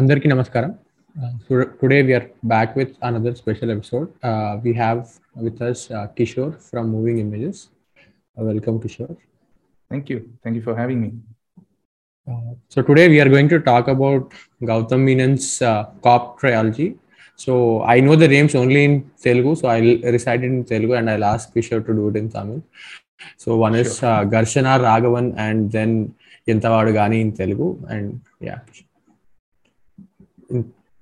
అందరికీ నమస్కారం today we are back with another special episode uh, we have with us uh, kishore from moving images uh, welcome kishore Thank you. Thank you for having me. uh, so today we are going to talk about gautam menon's uh, cop trilogy so i know the names only in telugu so i'll recite it in telugu and i'll ask kishore to do it in tamil so one is Sure. uh, garshana raghavan and then ఎంతవాడు గాని in telugu and yeah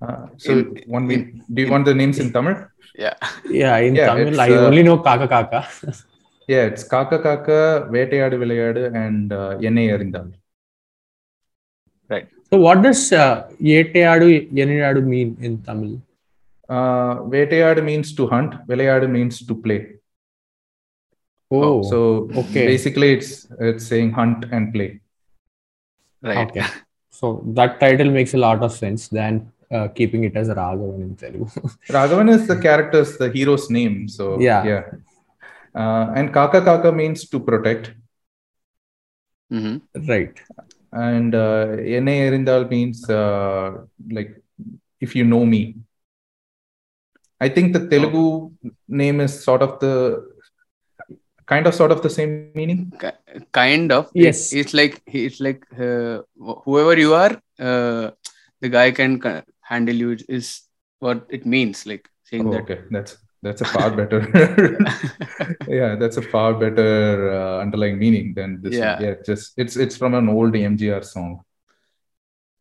Uh, so, In- one we, in- do you want the names in Tamil? Yeah. yeah in Yeah, tamil i uh, only know kaka kaka Yeah, it's Kaka Kaka, Vetayadu Vilayadu, and uh, Yenai Arindal. Right. So what does uh, Yeteadu Yeniyadu mean in Tamil? Uh, Vetayadu means to hunt, Vilayadu means to play. Oh, So, okay. basically, it's it's saying hunt and play. Right. okay. So that title makes a lot of sense than uh, keeping it as Raghavan in Telugu. Raghavan is the character's, the hero's name. So, Yeah. yeah. Uh, and Kaka Kaka means to protect. hmm right. And uh, Yenai Arindal means uh, like if you know me. I think the Telugu name is sort of the kind of sort of the same meaning. Kind of. Yes. It's, it's like it's like uh, whoever you are, uh, the guy can handle you is what it means. Like saying Oh, that. okay, that's that's a far better. yeah, that's a far better uh, underlying meaning than this. Yeah. One. Yeah, just it's it's from an old MGR song.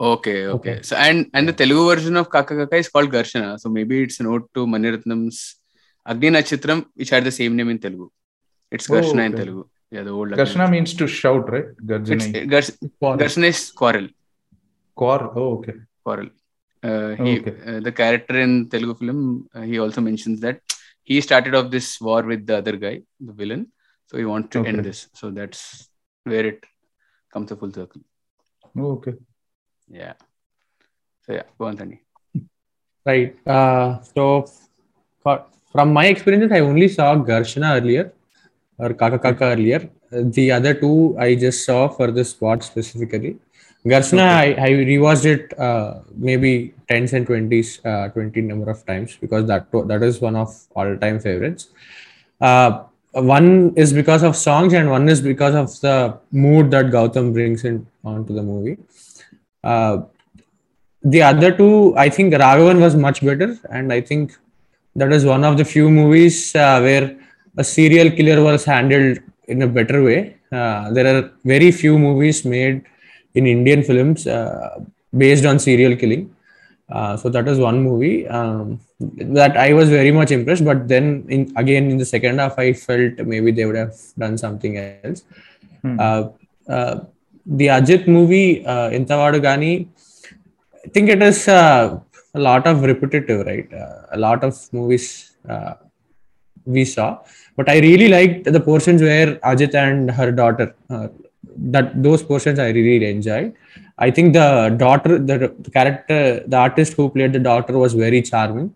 Okay, okay. Okay. So and and the Telugu version of Kaka Kaka is called Garshana. So maybe it's a note to Maniratnam's Agni Natchathiram, which had the same name in Telugu. It's Oh, Garshana in okay. Telugu. Yeah, the old. Agni Garshana means to shout, right? It's, Garjana. Gars- For- Garshana is quarrel. Kor. Oh, okay. quarrel. Uh, he, Okay. uh, the character in Telugu film, uh, he also mentions that he started off this war with the other guy, the villain. So he wants to end Okay. this. So that's where it comes a full circle. Oh, okay. Yeah. So yeah, go on, Tani. Right. Uh, so for, from my experiences, I only saw Garshana earlier or Kaka Kaka earlier. The other two I just saw for this spot specifically. Garshana, I, I rewatched it uh, maybe tens and twenties, uh, twenty number of times because that that is one of all time favorites. Uh, one is because of songs and one is because of the mood that Gautam brings in onto the movie. Uh, the other two, I think Raghavan was much better, and I think that is one of the few movies uh, where a serial killer was handled in a better way. Uh, there are very few movies made in Indian films uh, based on serial killing. Uh, so that is one movie um, that I was very much impressed. But then, in, again, in the second half, I felt maybe they would have done something else. Hmm. Uh, uh, the Ajit movie, uh, Intavadu Gani, I think it is uh, a lot of repetitive, right? Uh, a lot of movies uh, we saw, but I really liked the portions where Ajit and her daughter. Uh, that those portions I really enjoyed. I think the daughter, the, the character, the artist who played the daughter was very charming.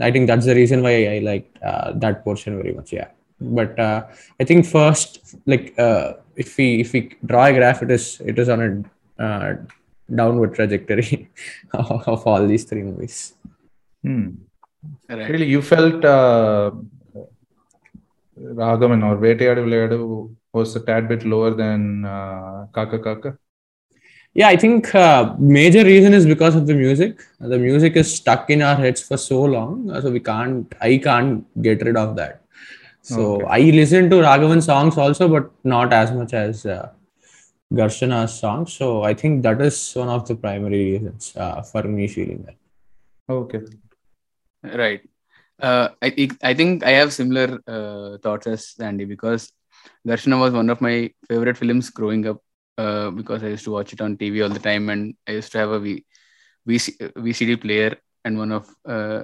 I think that's the reason why I liked uh, that portion very much. Yeah, but uh, I think first, like uh, if we if we draw a graph, it is it is on a uh, downward trajectory of all these three movies. Hmm. Right. Really, you felt Raghavan or Vetayadu Vilayadu was a tad bit lower than uh, Kaka Kaka. Yeah, I think uh, major reason is because of the music. The music is stuck in our heads for so long, uh, so we can't. I can't get rid of that. So Okay. I listen to Raghavan songs also, but not as much as uh, Garshana's songs. So I think that is one of the primary reasons uh, for me feeling that. Okay. Right. Uh, I I think I have similar uh, thoughts as Sandy because Garshana was one of my favorite films growing up uh, because I used to watch it on TV all the time and I used to have a v- VC- VCD player and one of uh,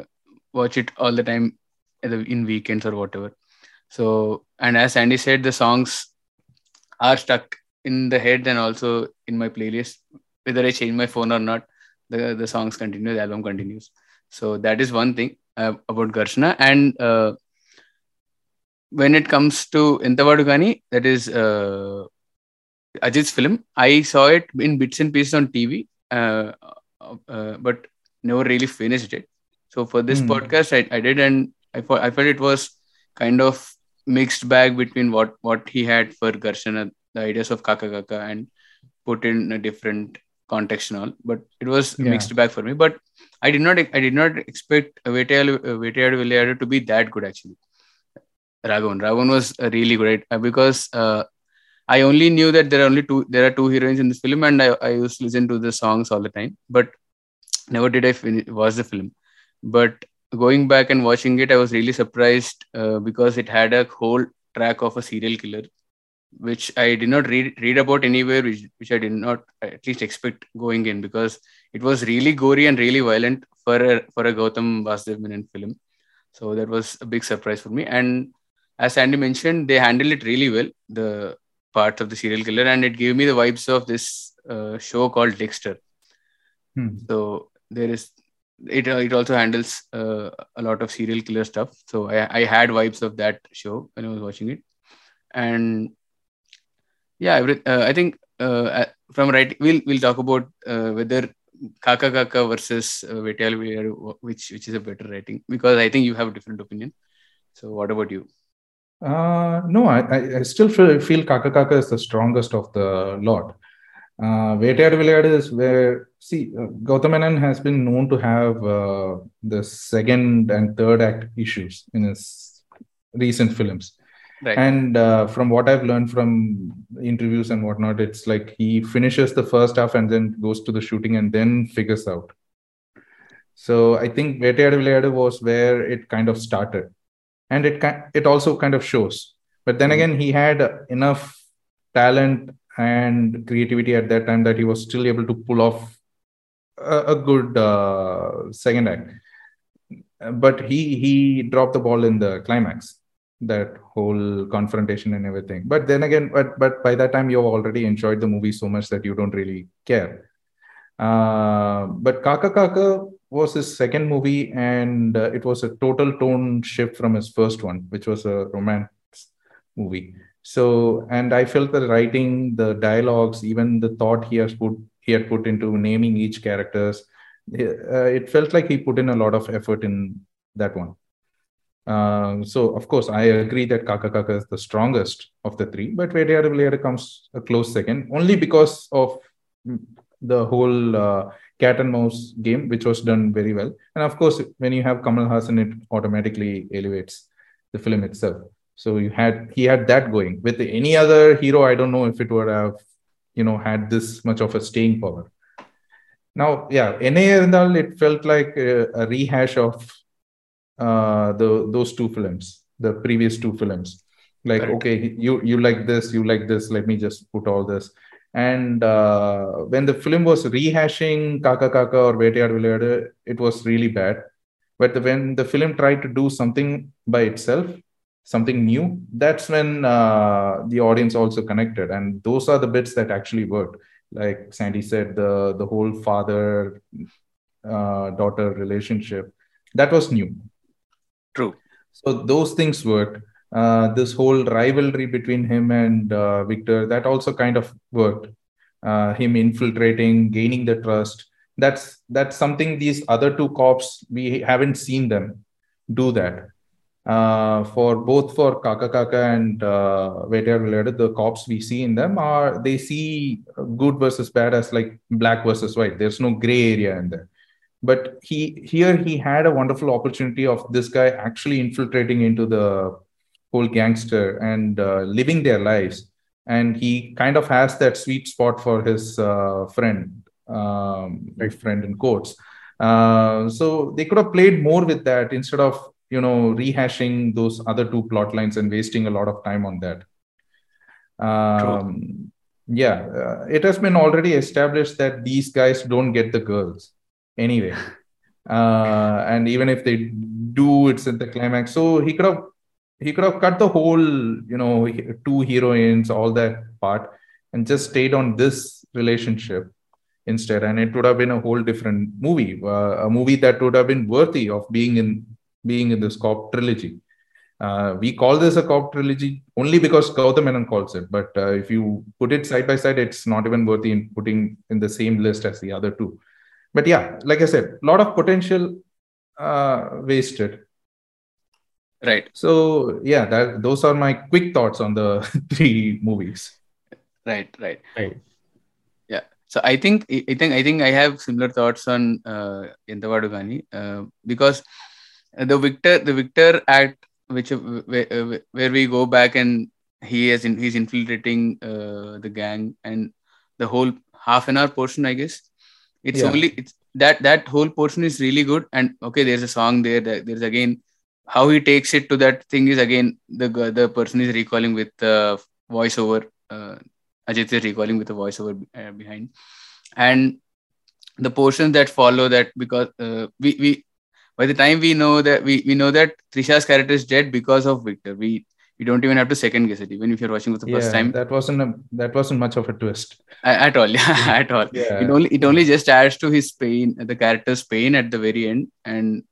watch it all the time in weekends or whatever. So and as Sandy said, the songs are stuck in the head and also in my playlist. Whether I change my phone or not, the the songs continue, the album continues. So that is one thing uh, about Garshana. And uh, when it comes to Entavadu Gani, that is uh, Ajit's film, I saw it in bits and pieces on TV uh, uh, but never really finished it. So for this Hmm. podcast, I, I did, and I thought I felt it was kind of mixed bag between what what he had for Garshana, the ideas of Kaka Kaka, and put in a different context and all. But it was Yeah. mixed bag for me. But I did not I did not expect Vetayadu Villayadu to be that good actually. Raghavan. Raghavan was uh, really great uh, because uh, I only knew that there are only two there are two heroines in this film, and I, I used to listen to the songs all the time, but never did I finish watch the film. But going back and watching it, I was really surprised uh, because it had a whole track of a serial killer, which I did not read read about anywhere, which which I did not at least expect going in because it was really gory and really violent for a for a Gautam Vasudev Menon film. So that was a big surprise for me. And as Sandy mentioned, they handled it really well, the part of the serial killer, and it gave me the vibes of this uh, show called Dexter. Hmm. So there is it. Uh, it also handles uh, a lot of serial killer stuff. So I, I had vibes of that show when I was watching it, and yeah, every, uh, I think uh, uh, from right we'll we'll talk about uh, whether Kaka Kaka versus uh, Vetayal which which is a better writing because I think you have a different opinion. So what about you? Uh, no, I, I, still feel, Kaka Kaka is the strongest of the lot. Uh, Villayadu is where, see, uh, Menon has been known to have uh, the second and third act issues in his recent films. Right. And uh, from what I've learned from interviews and whatnot, it's like he finishes the first half and then goes to the shooting and then figures out. So I think Villayadu was where it kind of started and it it also kind of shows. But then Mhm. again, he had enough talent and creativity at that time that he was still able to pull off a, a good uh, second act. But he he dropped the ball in the climax, that whole confrontation and everything. But then again, but but by that time you've already enjoyed the movie so much that you don't really care. Uh, but Kaka Kaka was his second movie, and uh, it was a total tone shift from his first one, which was a romance movie. So, and I felt the writing, the dialogues, even the thought he has put he had put into naming each characters, uh, it felt like he put in a lot of effort in that one. Uh, so, of course, I agree that Kaka Kaka is the strongest of the three, but Vediyadu Villayadu comes a close second, only because of the whole uh, cat and mouse game, which was done very well. And of course, when you have Kamal Haasan, it automatically elevates the film itself. So you had he had that going. With any other hero, I don't know if it would have, you know, had this much of a staying power. Now, yeah, Irundal, it felt like a, a rehash of uh, the those two films, the previous two films. Like, Correct. okay, you you like this, you like this. Let me just put all this. And uh, when the film was rehashing Kaka Kaka or Vetayadu Villayadu, it was really bad. But the, when the film tried to do something by itself, something new, that's when uh, the audience also connected. And those are the bits that actually worked. Like Sandy said, the the whole father uh, daughter relationship that was new. True. So those things worked. Uh, this whole rivalry between him and uh, Victor that also kind of worked. Uh, him infiltrating, gaining the trust. That's that's something these other two cops we haven't seen them do that. Uh, for both for Kaka Kaka and uh, Villayadu, the cops we see in them are they see good versus bad as like black versus white. There's no gray area in there but he here he had a wonderful opportunity of this guy actually infiltrating into the whole gangster and uh, living their lives. And he kind of has that sweet spot for his uh, friend um, Right. friend in quotes uh, so they could have played more with that instead of you know rehashing those other two plot lines and wasting a lot of time on that. Um, yeah uh, it has been already established that these guys don't get the girls anyway uh, and even if they do it's at the climax so he could have he could have cut the whole you know two heroines all that part and just stayed on this relationship instead and it would have been a whole different movie uh, a movie that would have been worthy of being in being in this cop trilogy uh, we call this a cop trilogy only because Gautam Menon calls it. But uh, if you put it side by side, it's not even worthy in putting in the same list as the other two. But yeah, like I said, a lot of potential uh, wasted. Right. So yeah, that those are my quick thoughts on the three movies. Right. Right. Right. Yeah. So I think I think I think I have similar thoughts on uh, Entavadu Gani uh, because the Victor the Victor act which uh, where, uh, where we go back and he is in he's infiltrating uh, the gang and the whole half an hour portion I guess it's Yeah. only it's that that whole portion is really good. And okay there's a song there that there's again how he takes it to that thing is again the the person is recalling with the voiceover uh, Ajit is recalling with the voiceover uh, behind. And the portions that follow that because uh, we we by the time we know that we, we know that Trisha's character is dead because of Victor. We we don't even have to second guess it even if you're watching for the yeah, first time that wasn't a, that wasn't much of a twist. at all yeah at all Yeah. it only it only just adds to his pain the character's pain at the very end and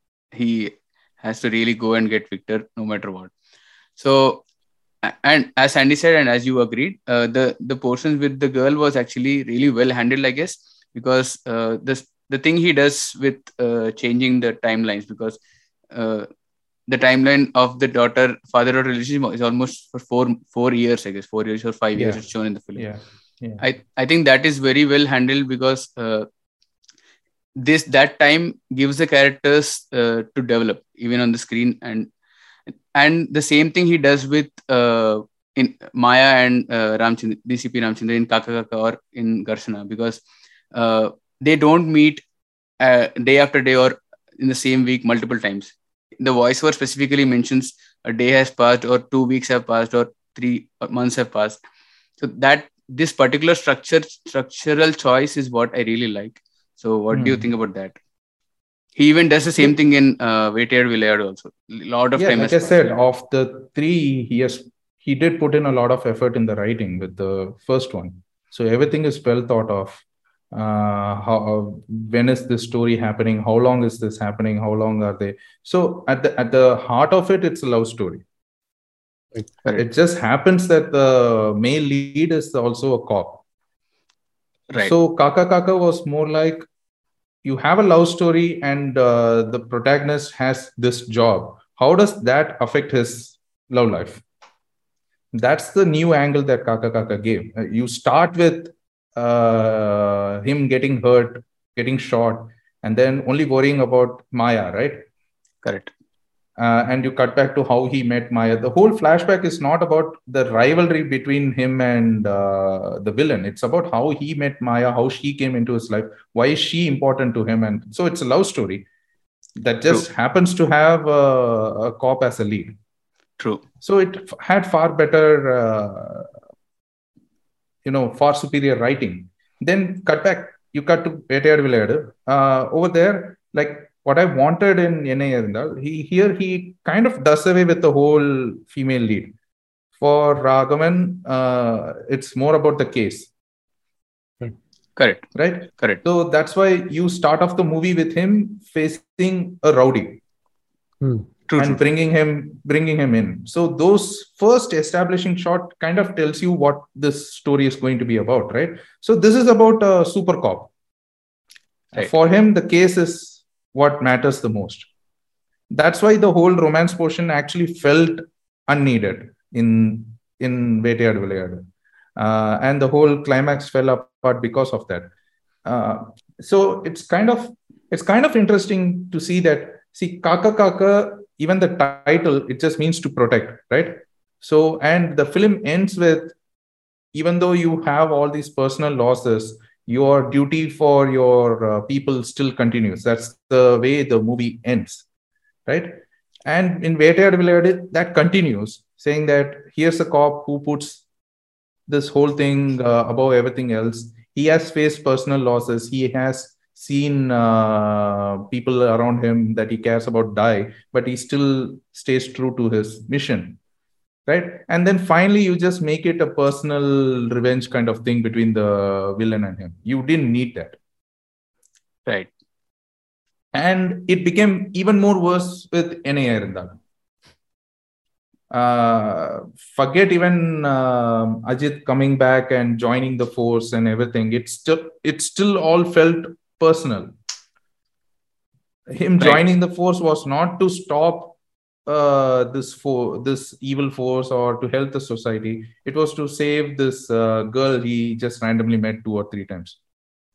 he has to really go and get victor no matter what so and as sandy said and as you agreed uh, the the portions with the girl was actually really well handled i guess because uh, this the thing he does with uh, changing the timelines because uh, the timeline of the daughter father daughter relationship is almost for four four years i guess four years or five years Yeah. it's shown in the film Yeah, yeah, I, I think that is very well handled because uh, this that time gives the characters uh, to develop even on the screen and and the same thing he does with uh, in Maya and uh, Ramchandra, DCP Ramchandra in Kaka Kaka or in Garshana because uh, they don't meet uh, day after day or in the same week multiple times. The voiceover specifically mentions a day has passed or two weeks have passed or three months have passed. So that this particular structure structural choice is what I really like. So what do you Hmm. think about that? He even does the same thing in uh, Vettayadu Vilayadu also. A lot of yeah. time Like I said, of the three, he has he did put in a lot of effort in the writing with the first one. So everything is well thought of. Uh, how uh, when is this story happening? How long is this happening? How long are they? So at the at the heart of it, it's a love story. Correct. It just happens that the male lead is also a cop. right. So Kaka Kaka was more like you have a love story and uh, the protagonist has this job. How does that affect his love life? That's the new angle that Kaka Kaka gave. Uh, you start with uh, him getting hurt, getting shot, and then only worrying about Maya, right? Correct. uh, and you cut back to how he met Maya. The whole flashback is not about the rivalry between him and uh, the villain. It's about how he met Maya, how she came into his life, why is she important to him, and so it's a love story that just happens to have uh, a cop as a lead. True. So it f- had far better, uh, you know, far superior writing. Then cut back, you cut to Vettayadu Vilayadu. Uh, over there, like what I wanted in Yenai Arindal, he here he kind of does away with the whole female lead. For Raghavan, uh, it's more about the case, Correct. right? Correct. So that's why you start off the movie with him facing a rowdy Hmm. True. and true. bringing him bringing him in so those first establishing shot kind of tells you what this story is going to be about right so this is about a super cop Right. for him the case is what matters the most that's why the whole romance portion actually felt unneeded in in Vettayadu Vilayadu. Uh, and the whole climax fell apart because of that uh, so it's kind of it's kind of interesting to see that see kaka kaka even the title it just means to protect right? So and the film ends with even though you have all these personal losses your duty for your uh, people still continues. That's the way the movie ends right? And in Vilayadu, that continues saying that here's a cop who puts this whole thing uh, above everything else. He has faced personal losses. He has seen uh, people around him that he cares about die but he still stays true to his mission right and then finally you just make it a personal revenge kind of thing between the villain and him you didn't need that Right. and it became even more worse with Yenai Arindal. Uh, forget even um Ajit coming back and joining the force and everything. It still it still all felt personal. him Right. joining the force was not to stop uh, this for this evil force or to help the society. It was to save this uh, girl he just randomly met two or three times.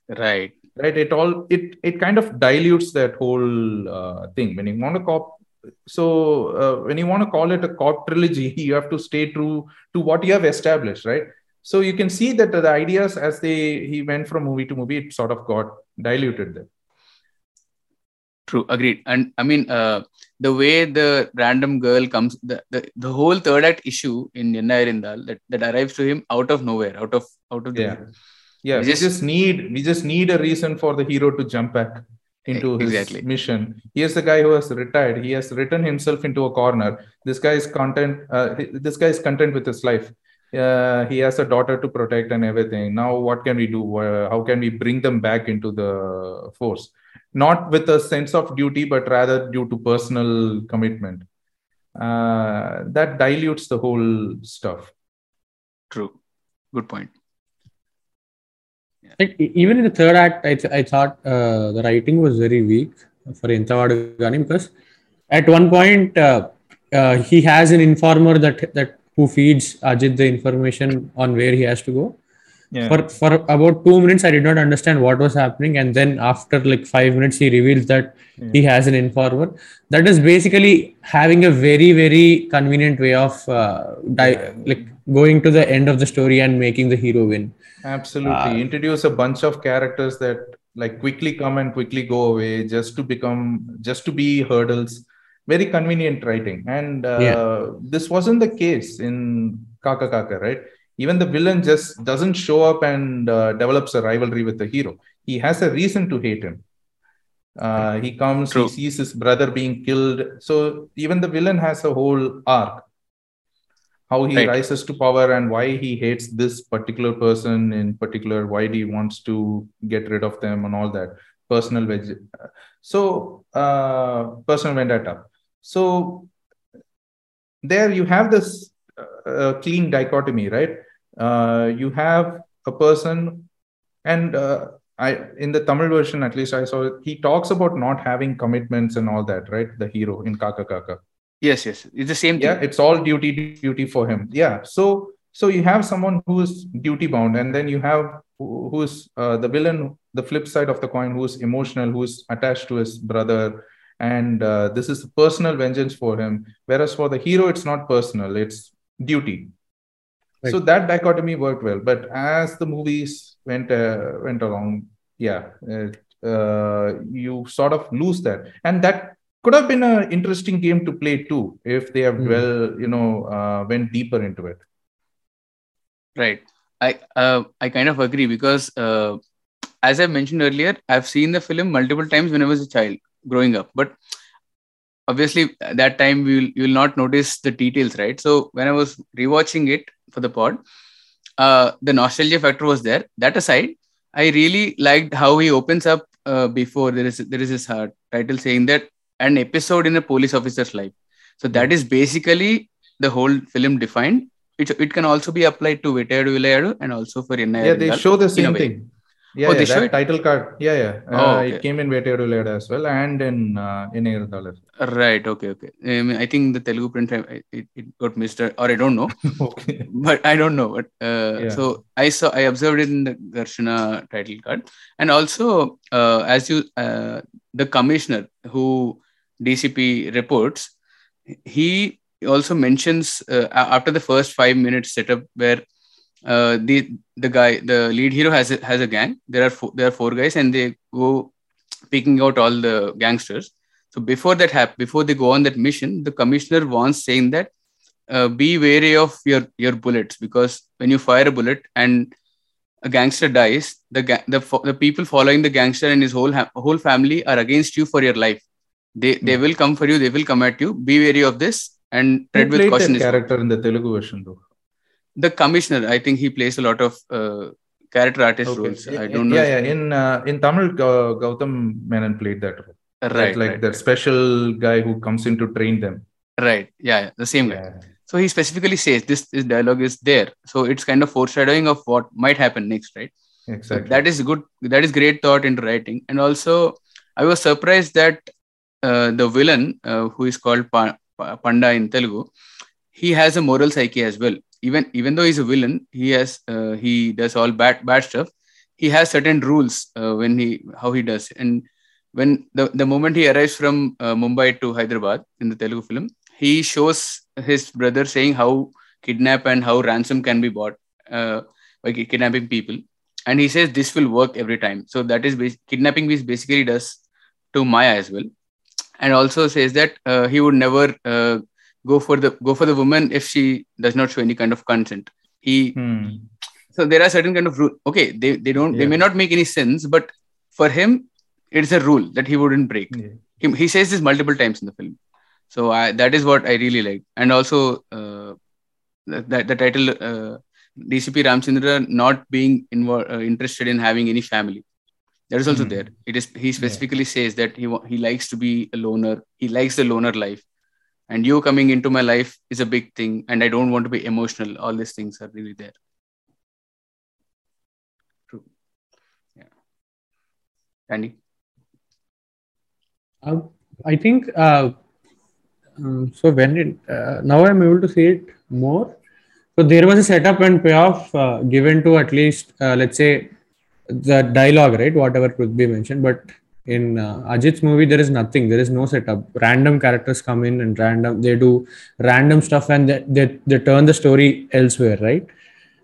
right Right? It all it it kind of dilutes that whole uh, thing. When you want to cop, so uh, when you want to call it a cop trilogy, you have to stay true to what you have established, right? So you can see that the ideas as they he went from movie to movie, it sort of got diluted there. True, agreed. And I mean, uh, the way the random girl comes, the, the, the whole third act issue in Yenna Irindal that, that arrives to him out of nowhere, out of out of the Yeah. Yeah, We we just- just, need we just need a reason for the hero to jump back into his mission. He is the guy who has retired. He has written himself into a corner. This guy is content. Uh, this guy is content with his life. Uh, he has a daughter to protect and everything. Now, what can we do? Uh, how can we bring them back into the force? Not with a sense of duty, but rather due to personal commitment. Uh, that dilutes the whole stuff. True. Good point. Like e- even in the third act, I, th- I thought uh, the writing was very weak for Entavadu Gani because at one point uh, uh, he has an informer that that who feeds Ajit the information on where he has to go. Yeah. For for about two minutes, I did not understand what was happening, and then after like five minutes, he reveals that he has an informer. That is basically having a very very convenient way of uh, di- Yeah. like going to the end of the story and making the hero win. Absolutely. Uh, Introduce a bunch of characters that like quickly come and quickly go away just to become, just to be hurdles. Very convenient writing. And uh, Yeah. this wasn't the case in Kaka Kaka, right? Even the villain just doesn't show up and uh, develops a rivalry with the hero. He has a reason to hate him. Uh, he comes, True. he sees his brother being killed. So even the villain has a whole arc how he Right. rises to power and why he hates this particular person in particular why he wants to get rid of them and all that personal veg so uh, personal vendetta so there you have this uh, clean dichotomy right? Uh, you have a person and uh, I in the Tamil version at least I saw it, he talks about not having commitments and all that right? The hero in Kaka Kaka. Yes, yes. It's the same thing. yeah it's all duty duty for him. Yeah. So so you have someone who is duty bound and then you have who, who is uh, the villain the flip side of the coin who is emotional who is attached to his brother and uh, this is personal vengeance for him. Whereas for the hero it's not personal it's duty. So that dichotomy worked well. But as the movies went uh, went along yeah uh, uh, you sort of lose that. And that could have been an interesting game to play too if they have Hmm. well you know uh, went deeper into it. Right. I uh, I kind of agree because uh, as I mentioned earlier, I've seen the film multiple times when I was a child growing up. But obviously, at that time we will you will not notice the details, right? So when I was rewatching it for the pod, uh, the nostalgia factor was there. That aside, I really liked how he opens up uh, before there is there is his uh, title saying that an episode in a police officer's life. So that is basically the whole film defined. It, it can also be applied to Vetayadu Vilayadu and also for Yenna yeah they show the same thing yeah, Oh, yeah they that title card yeah yeah uh, Oh, okay. it came in Vetayadu Leda as well and in uh, in Iradalar. Right. Okay. Okay. I, I think the Telugu print it, it got missed or or I don't know, okay but I don't know. But uh, Yeah. so I saw I observed it in the Garshana title card, and also uh, as you uh, the commissioner who DCP reports, he also mentions uh, after the first five minutes setup where uh, the the guy the lead hero has a, has a gang. There are four, there are four guys, and they go picking out all the gangsters. So before that happens, before they go on that mission, the commissioner wants saying that uh, be wary of your your bullets because when you fire a bullet and a gangster dies, the ga- the fo- the people following the gangster and his whole ha- whole family are against you for your life. They they Hmm. will come for you. They will come at you. Be wary of this and tread with caution. character in the Telugu version though The commissioner, I think he plays a lot of uh, character artist okay roles. yeah, I don't know. yeah, yeah. in uh, in Tamil uh, Gautam Menon played that role Right, that, like right, that special guy who comes in to train them. right. Yeah, yeah, the same guy. Yeah. So he specifically says this, this dialogue is there. So it's kind of foreshadowing of what might happen next, right? So Exactly. that is good. That is great thought into writing. And also, I was surprised that uh, the villain uh, who is called pa- Pa- Panda in Telugu, he has a moral psyche as well. Even even though he's a villain, he has uh, he does all bad bad stuff. He has certain rules uh, when he how he does. And when the, the moment he arrives from uh, Mumbai to Hyderabad in the Telugu film, he shows his brother saying how kidnap and how ransom can be bought uh, by kidnapping people. And he says this will work every time. So that is bas- kidnapping, which basically does to Maya as well, and also says that uh, he would never uh, go for the go for the woman if she does not show any kind of consent. He Hmm. so there are certain kind of rule. Okay, they they don't they may not make any sense, but for him it's a rule that he wouldn't break. Yeah. He, he says this multiple times in the film, so I, that is what I really like, and also uh, that, the title uh, DCP Ramchandra not being invo- uh, interested in having any family. That is also Hmm. there. It is he specifically says that he he likes to be a loner. He likes the loner life, and you coming into my life is a big thing, and I don't want to be emotional. All these things are really there. True. Yeah. Andy. Uh, I think uh, um, so. When it uh, now I'm able to see it more. So there was a setup and payoff uh, given to at least uh, let's say the dialogue, right? Whatever could be mentioned, but in uh, Ajit's movie there is nothing. There is no setup. Random characters come in and random they do random stuff and they they, they turn the story elsewhere, right?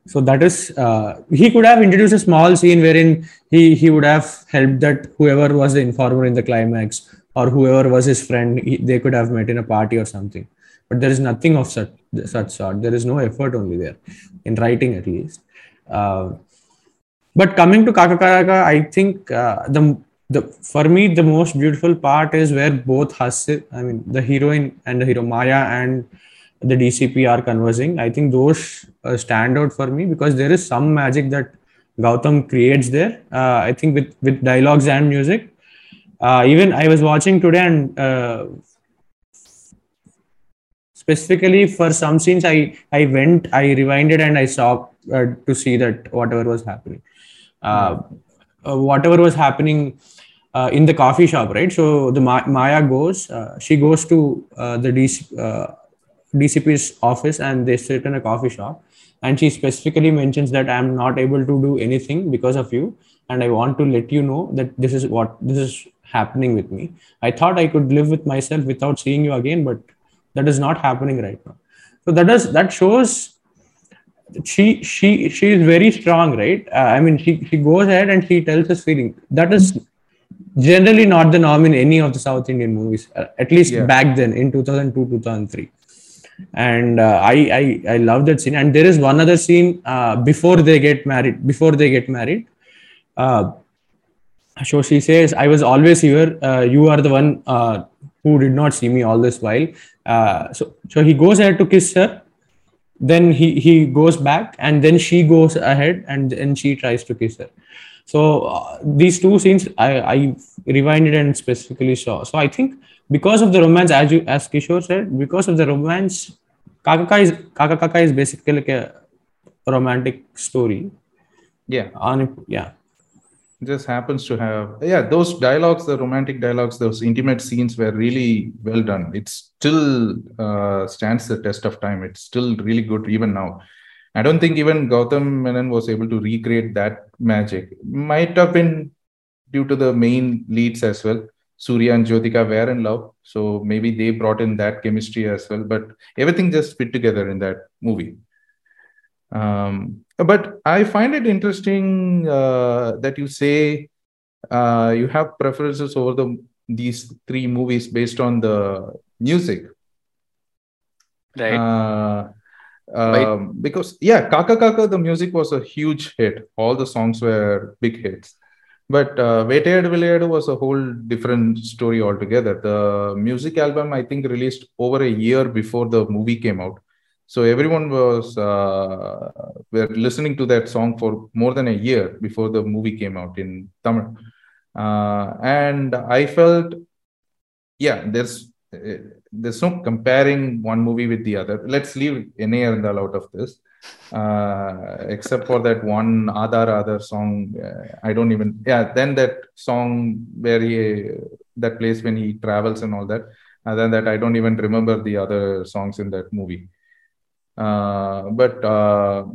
so that is uh, he could have introduced a small scene wherein he he would have helped that whoever was the informer in the climax or whoever was his friend he, they could have met in a party or something but there is nothing of such such sort there is no effort only there in writing at least uh, but coming to kaka kaka i think uh, the the for me the most beautiful part is where both Hasid, i mean the heroine and the hero maya and the DCP are conversing. I think those uh, stand out for me because there is some magic that Gautam creates there. Uh, I think with with dialogues and music. Uh, even I was watching today and uh, specifically for some scenes, I I went, I rewinded and I saw uh, to see that whatever was happening, uh, uh, whatever was happening. Uh, in the coffee shop, right? So the Ma- Maya goes, uh, she goes to uh, the DC, uh, DCP's office and they sit in a coffee shop. And she specifically mentions that I'm not able to do anything because of you. And I want to let you know that this is what this is happening with me. I thought I could live with myself without seeing you again, but that is not happening right now. So that does that shows she she she is very strong, right? Uh, I mean, she she goes ahead and she tells us feeling. That is generally not the norm in any of the South Indian movies, uh, at least Yeah. back then in 2002 2003 and uh, I, I i love that scene. And there is one other scene uh, before they get married before they get married. Uh, so she says i was always here. Uh, you are the one uh, who did not see me all this while. Uh, so so he goes ahead to kiss her. Then he he goes back and then she goes ahead and then she tries to kiss her so uh, these two scenes i i rewinded and specifically saw. So i think because of the romance as you as kishore said because of the romance kaka is kaka kaka is basically like a romantic story. Yeah. on yeah. Just happens to have yeah those dialogues the romantic dialogues those intimate scenes were really well done. It still uh, stands the test of time. It's still really good even now i don't think even gautam menon was able to recreate that magic might have been due to the main leads as well surya and jyotika were in love so maybe they brought in that chemistry as well but everything just fit together in that movie um, but I find it interesting uh, that you say uh, you have preferences over the these three movies based on the music. Right. Uh, um, because yeah, Kaka Kaka, the music was a huge hit. All the songs were big hits. But uh, Vetayadu Vilayadu was a whole different story altogether. The music album, I think, released over a year before the movie came out. So everyone was uh, were listening to that song for more than a year before the movie came out in Tamil. Uh, and I felt, yeah, there's uh, there's no comparing one movie with the other. Let's leave Ene Arundal out of this, uh, except for that one Adar Adar song. Uh, I don't even, yeah, then that song where he that place when he travels and all that. Other than that, I don't even remember the other songs in that movie. Uh, but uh,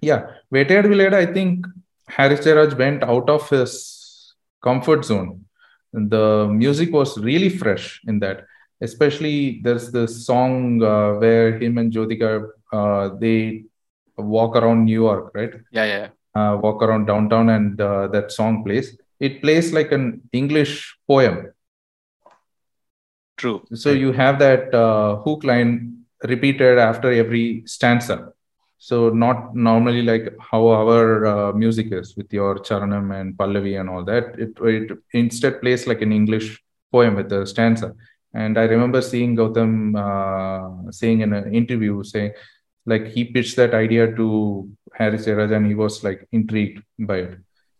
yeah, Vettayadu Vilayadu, I think Haris Jayaraj went out of his comfort zone. The music was really fresh in that. Especially there's the song uh, where him and Jyotika uh, they walk around New York, right? Yeah, yeah. Uh, walk around downtown, and uh, that song plays. It plays like an English poem. True. So you have that uh, hook line repeated after every stanza. So not normally like how our uh, music is with your charanam and pallavi and all that. It, it instead plays like an English poem with a stanza. And I remember seeing Gautam uh, saying in an interview saying like he pitched that idea to Haris Jayaraj and he was like intrigued by it.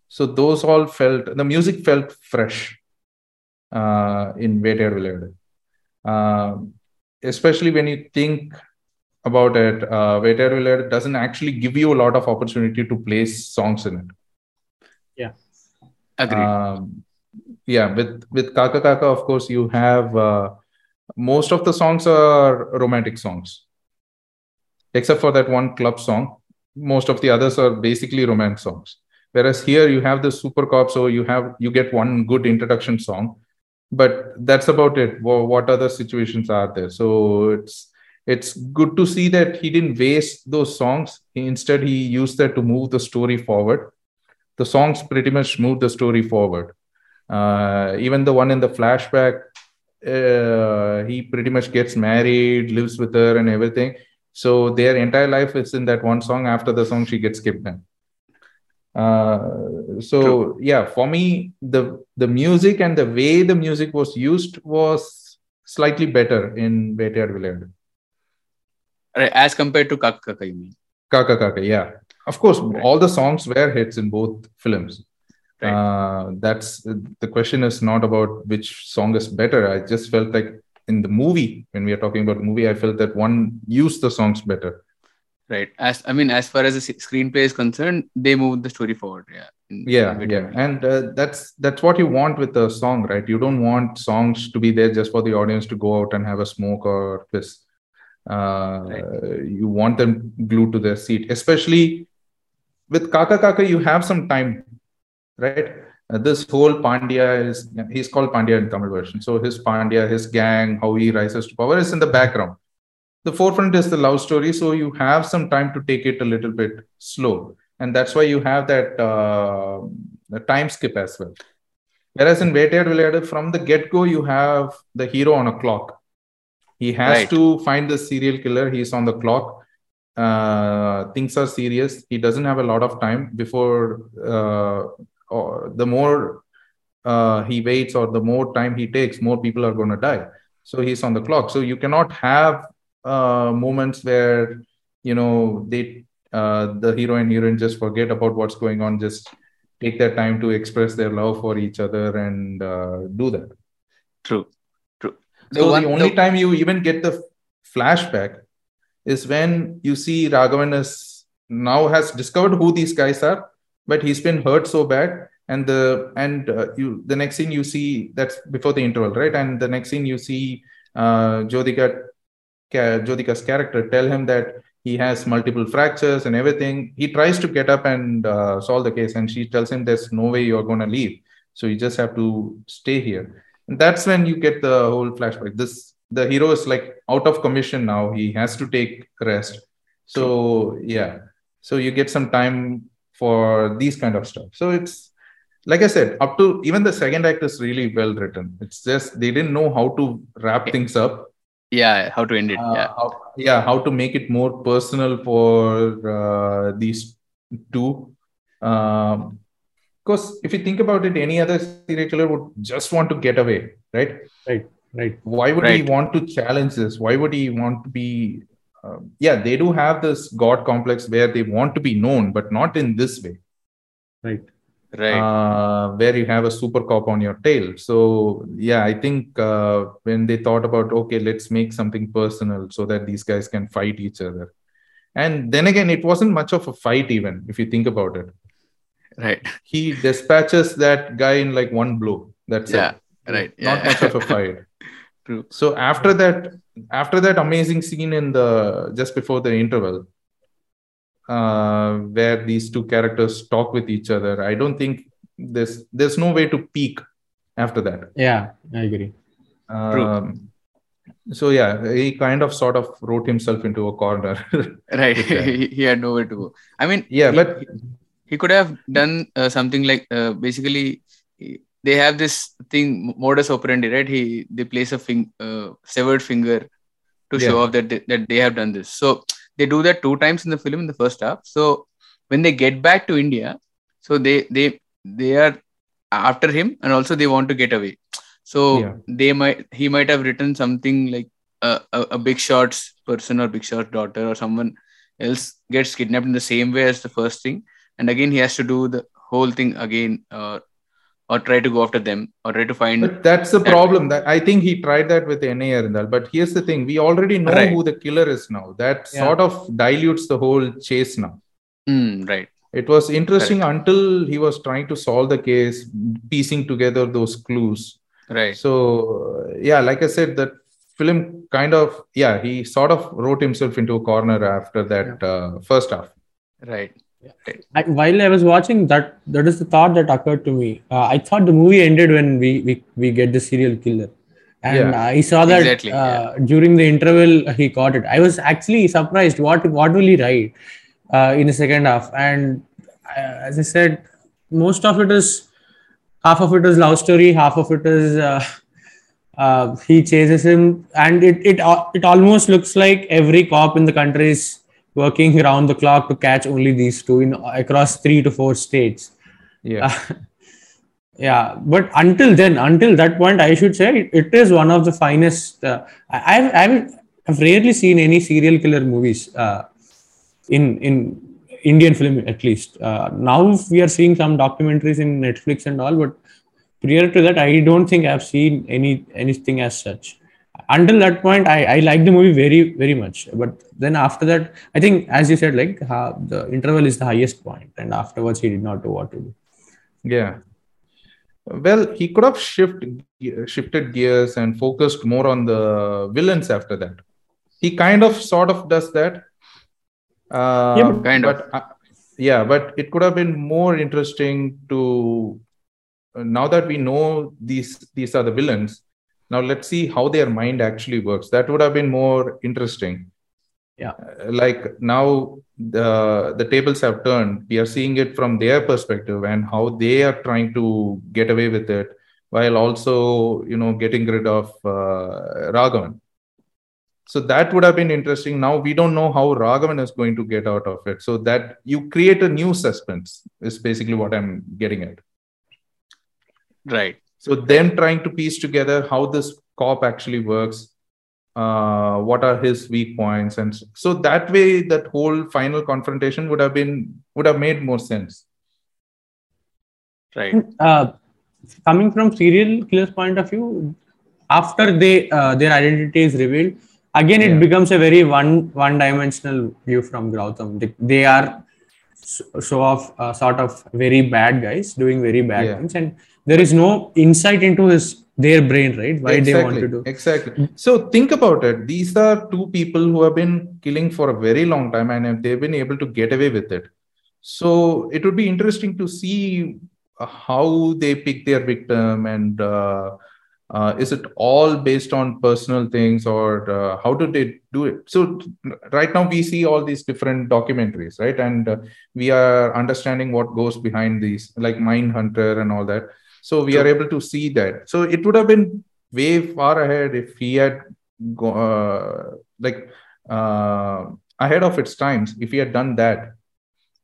So those all felt the music felt fresh uh, in Vettayadu Vilayadu. Uh, especially when you think about it, uh, Vettayadu Vilayadu doesn't actually give you a lot of opportunity to place songs in it. Yeah. Agreed. Um, yeah, with with Kaka Kaka, of course, you have uh, most of the songs are romantic songs, except for that one club song. Most of the others are basically romance songs. Whereas here you have the super cop, so you have you get one good introduction song, but that's about it. What other situations are there? So it's it's good to see that he didn't waste those songs. Instead, he used that to move the story forward. The songs pretty much move the story forward. Uh, even the one in the flashback, uh, he pretty much gets married, lives with her, and everything. So their entire life is in that one song. After the song, she gets kidnapped. Uh, so yeah, for me, the the music and the way the music was used was slightly better in Vettayadu Vilayadu. Right, as compared to Kaka Kaka, you mean? Kaka Kaka, yeah. Of course, Right. all the songs were hits in both films. Right. Uh, that's the question is not about which song is better. I just felt like in the movie, when we are talking about the movie, I felt that one used the songs better. Right. As I mean, as far as the screenplay is concerned, they moved the story forward. Yeah. in- Yeah, in yeah, and uh, that's that's what you want with a song, right? You don't want songs to be there just for the audience to go out and have a smoke or piss. Uh, You want them glued to their seat, especially with Kaka Kaka. You have some time, right? Uh, this whole Pandya is he's called Pandya in Tamil version. So his Pandya, his gang, how he rises to power is in the background. The forefront is the love story, so you have some time to take it a little bit slow, and that's why you have that uh, time skip as well. Whereas in Vettayadu Vilayadu, from the get go, you have the hero on a clock. He has Right. to find the serial killer. He's on the clock. Uh, things are serious. He doesn't have a lot of time before. Uh, or the more uh, he waits, or the more time he takes, more people are going to die. So he's on the clock. So you cannot have uh, moments where you know they uh, the hero and heroine just forget about what's going on. Just take their time to express their love for each other and uh, do that. True. True. The So one- the only the- time you even get the flashback is when you see Raghavan is now has discovered who these guys are, but he's been hurt so bad, and the and uh, you the next scene you see that's before the interval, right? And the next scene you see uh, Jyotika, ca- Jyotika's character tell him that he has multiple fractures and everything. He tries to get up and uh, solve the case, and she tells him there's no way you're going to leave, so you just have to stay here. And that's when you get the whole flashback. This the hero is like out of commission now. He has to take rest. So yeah, so you get some time for these kind of stuff. So it's like I said, up to even the second act is really well written. It's just they didn't know how to wrap things up. yeah. How to end it? Uh, yeah. how, yeah, how to make it more personal for uh, these two. Um, because if you think about it, any other serial killer would just want to get away, right? Right. Right. Why would he want to challenge this why would he want to be uh, yeah they do have this god complex where they want to be known but not in this way Right. Right. uh, where you have a super cop on your tail so yeah i think uh, when they thought about okay let's make something personal so that these guys can fight each other and then again it wasn't much of a fight even if you think about it right. he dispatches that guy in like one blow That's Yeah, it. right. Not Yeah. much of a fight. True. So after that, after that amazing scene in the just before the interval, uh, where these two characters talk with each other, I don't think there's there's no way to peak after that. Yeah, I agree. Um, so yeah, he kind of sort of wrote himself into a corner. right with that. he, he had nowhere to go i mean yeah, he, but he, could have done uh, something like uh, basically they have this thing modus operandi right? He they place a fing, uh, severed finger to show Yeah. off that they, that they have done this. So they do that two times in the film in the first half. So when they get back to india so they they they are after him and also they want to get away. So Yeah. they might he might have written something like a, a, a big shots person or big shot's daughter or someone else gets kidnapped in the same way as the first thing and again he has to do the whole thing again uh, or try to go after them or try to find But that's the that- problem. That I think he tried that with Yenai Arindal. But here's the thing: we already know Right. who the killer is now. That Yeah. sort of dilutes the whole chase now. Mm, right It was interesting until he was trying to solve the case, piecing together those clues. right So yeah, like I said, that film kind of yeah, he sort of wrote himself into a corner after that uh, first half. right I, while I was watching that, that is the thought that occurred to me. Uh, I thought the movie ended when we we, we get the serial killer, and Yeah. I saw that Exactly, uh, during the interval he caught it. I was actually surprised. What what will he write uh, in the second half? And uh, as I said, most of it is half of it is love story, half of it is. Uh, uh, he chases him, and it it it almost looks like every cop in the country is working around the clock to catch only these two in across three to four states. Yeah, Yeah, but until then, until that point, I should say it, it is one of the finest. Uh, I, I've, I've I've rarely seen any serial killer movies uh, in in Indian film at least. Uh, now we are seeing some documentaries in Netflix and all, but prior to that, I don't think I've seen any anything as such. Until that point, I, I like the movie very very much. But then after that, I think as you said, like uh, the interval is the highest point, and afterwards he did not know what to do. yeah. Well, he could have shift, shifted gears and focused more on the villains after that. He kind of sort of does that. Uh, Yeah, but kind of. uh, yeah, but it could have been more interesting to uh, now that we know these these are the villains. Now let's see how their mind actually works. That would have been more interesting. Yeah. Like now the the tables have turned. We are seeing it from their perspective and how they are trying to get away with it, while also you know getting rid of uh, Raghavan. So that would have been interesting. Now we don't know how Raghavan is going to get out of it. So that you create a new suspense is basically what I'm getting at. right So them trying to piece together how this cop actually works, uh, what are his weak points, and so that way that whole final confrontation would have been would have made more sense. right uh, coming from serial killer's point of view, after they uh, their identity is revealed, again it Yeah. becomes a very one one dimensional view from Gautam. They, they are so, so of uh, sort of very bad guys doing very bad Yeah. things, and there is no insight into his their brain, right? Why they want to do. Exactly. So think about it. These are two people who have been killing for a very long time and they've been able to get away with it. So it would be interesting to see uh, how they pick their victim and uh, uh, is it all based on personal things or uh, how do they do it? So right now we see all these different documentaries, right? And uh, we are understanding what goes behind these, like mind hunter and all that. So we are able to see that. So it would have been way far ahead if he had go, uh, like uh, ahead of its times if he had done that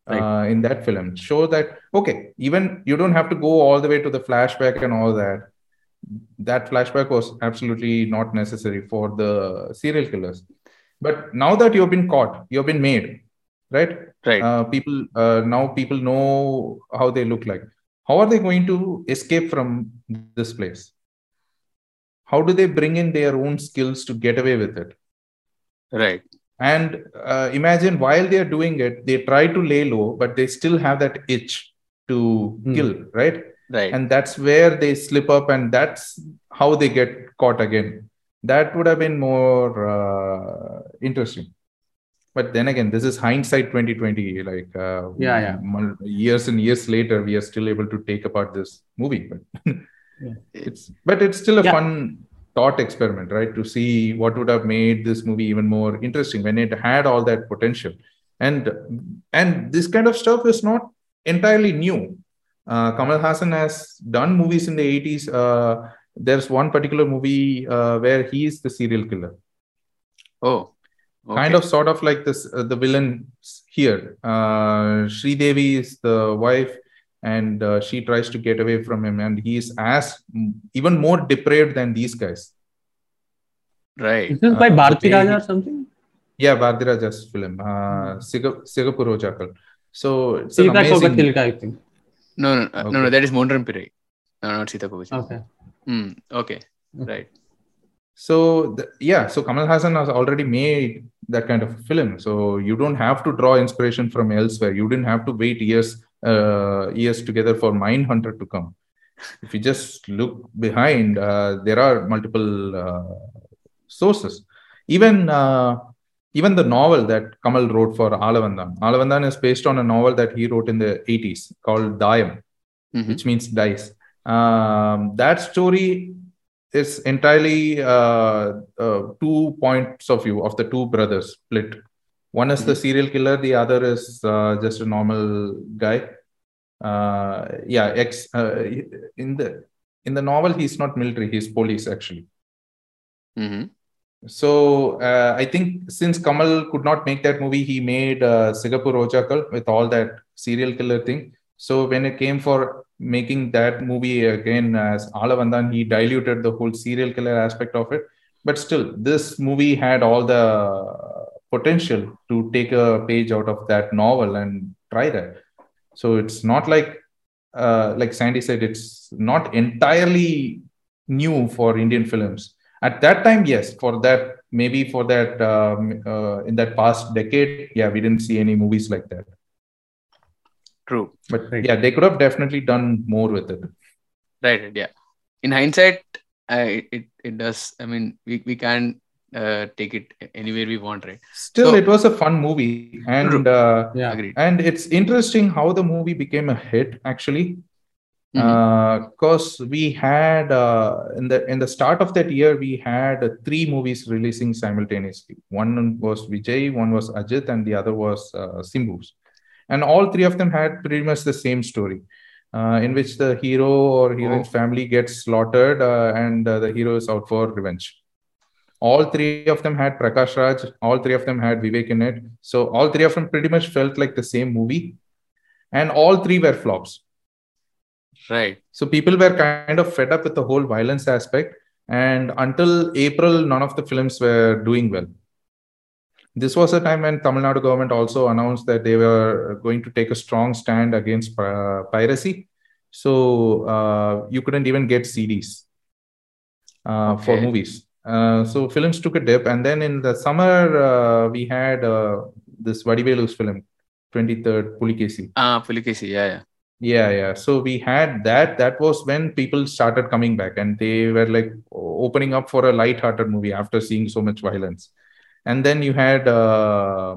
uh, in that film show that okay even you don't have to go all the way to the flashback and all that that flashback was absolutely not necessary for the serial killers. But now that you've been caught you've been made right? Right. Uh, people uh, now people know how they look like. How are they going to escape from this place? How do they bring in their own skills to get away with it? Right. And uh, imagine while they are doing it they try to lay low but they still have that itch to Hmm. kill right Right. and that's where they slip up and that's how they get caught again that would have been more uh, interesting but then again this is hindsight 2020 like uh, Yeah, yeah. years and years later we are still able to take apart this movie but it's but it's still a Yeah. fun thought experiment right to see what would have made this movie even more interesting when it had all that potential and and this kind of stuff is not entirely new uh, kamal haasan has done movies in the 80s uh, there's one particular movie uh, where he is the serial killer oh. Okay. kind of sort of like this uh, the villain here uh Sri Devi is the wife and uh, she tries to get away from him and he is as even more depraved than these guys Right. Is this by Uh, Bharati the Raja or something? yeah Bharathiraja's film uh Siga- Sigappu Rojakkal. so it's an Sita amazing Kovatilka, I think. No, no, uh, no, no. Okay. That is Moondram Pirai. No, not Sita Kovach. Okay. Hmm. Okay. Right. so the, yeah so kamal haasan has already made that kind of film so you don't have to draw inspiration from elsewhere you didn't have to wait years uh, years together for mindhunter to come if you just look behind uh, there are multiple uh, sources even uh, even the novel that kamal wrote for alavandan alavandan is based on a novel that he wrote in the 80s called dayam Mhm. which means dice. Um, that story is entirely uh, uh, two points of view of the two brothers split. One is the serial killer, the other is uh, just a normal guy. Uh, yeah, ex uh, in the in the novel he's not military, he's police actually. Mhm. So uh, I think since Kamal could not make that movie, he made uh, Sigappu Rojakkal with all that serial killer thing. So when it came for making that movie again as Alavandan, he diluted the whole serial killer aspect of it. But still, this movie had all the potential to take a page out of that novel and try that. So it's not like, uh, like Sandy said, it's not entirely new for Indian films at that time yes for that maybe for that um, uh, in that past decade yeah we didn't see any movies like that True. but Right. yeah they could have definitely done more with it Right. right, Yeah. In hindsight, I, it it does. I mean, we we can uh, take it anywhere we want, right? still So- it was a fun movie and uh, Yeah. Agreed. and it's interesting how the movie became a hit actually Because we had uh, in the in the start of that year we had uh, three movies releasing simultaneously. One was vijay one was ajit and the other was uh, simbu's. And all three of them had pretty much the same story uh, in which the hero or heroine's Oh. family gets slaughtered uh, and uh, the hero is out for revenge. All three of them had prakash raj all three of them had vivek in it. So all three of them pretty much felt like the same movie. And all three were flops Right. so people were kind of fed up with the whole violence aspect. And until April, none of the films were doing well. This was a time when Tamil Nadu government also announced that they were going to take a strong stand against uh, piracy. So uh, you couldn't even get CDs uh, for movies. Uh, so films took a dip. And then in the summer, uh, we had uh, this Vadivelu's film, 23rd Pulikesi. Ah, Pulikesi. Yeah, yeah. Yeah, yeah. So we had that. That was when people started coming back and they were like opening up for a light-hearted movie after seeing so much violence. And then you had uh,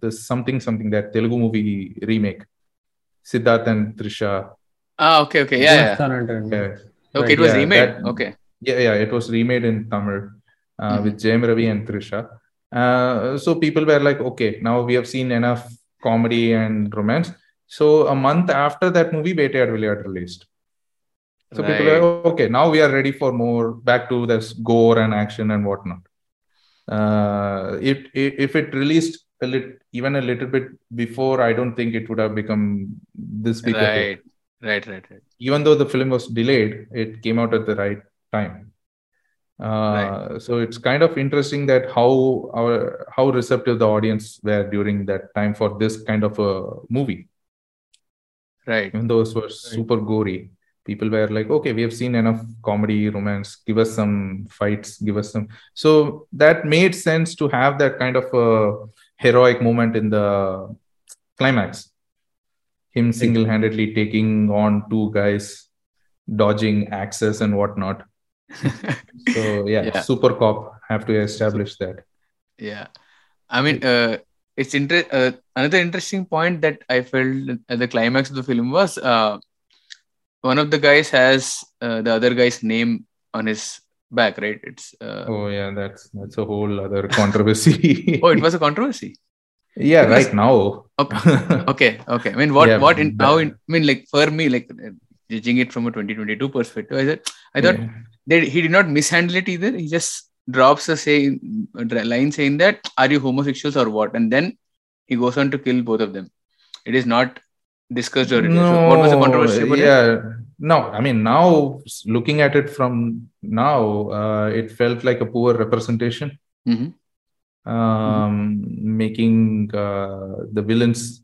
this something something that Telugu movie remake, Siddharth and Trisha. Ah, okay, okay. Yeah, yeah. Son and Daughter. Yeah, Okay, it was yeah, remade. that- Okay. yeah, yeah. It was remade in Tamil uh, Mhm. with Jayam Ravi and Trisha. Uh, so people were like, okay, now we have seen enough comedy and romance. So a month after that movie, Vettayadu Vilayadu released. So people Right. were okay. Now we are ready for more back to this gore and action and whatnot. Uh, it, it if it released a lit, even a little bit before, I don't think it would have become this big. Right. Right, right, right. Even though the film was delayed, it came out at the right time. Uh, So it's kind of interesting that how our how receptive the audience were during that time for this kind of a movie Right. even though it was super gory people were like okay we have seen enough comedy romance give us some fights give us some so that made sense to have that kind of a heroic moment in the climax him single-handedly taking on two guys dodging axes and whatnot. So yeah, Yeah. super cop have to establish that. yeah i mean uh, it's inter- uh, another interesting point that i felt at the climax of the film was uh, one of the guys has uh, the other guy's name on his back right it's uh, Oh yeah, that's that's a whole other controversy. oh it was a controversy yeah, right now. okay okay okay i mean what Yeah, what in how in, i mean like for me like judging it from a 2022 perspective i said i thought Yeah. they, he did not mishandle it either he just drops a say line saying that are you homosexuals or what and then he goes on to kill both of them it is not discussed or no, so what was the controversy about it? yeah, no. I mean, now looking at it from now, uh, it felt like a poor representation, Mhm. um, making uh, the villains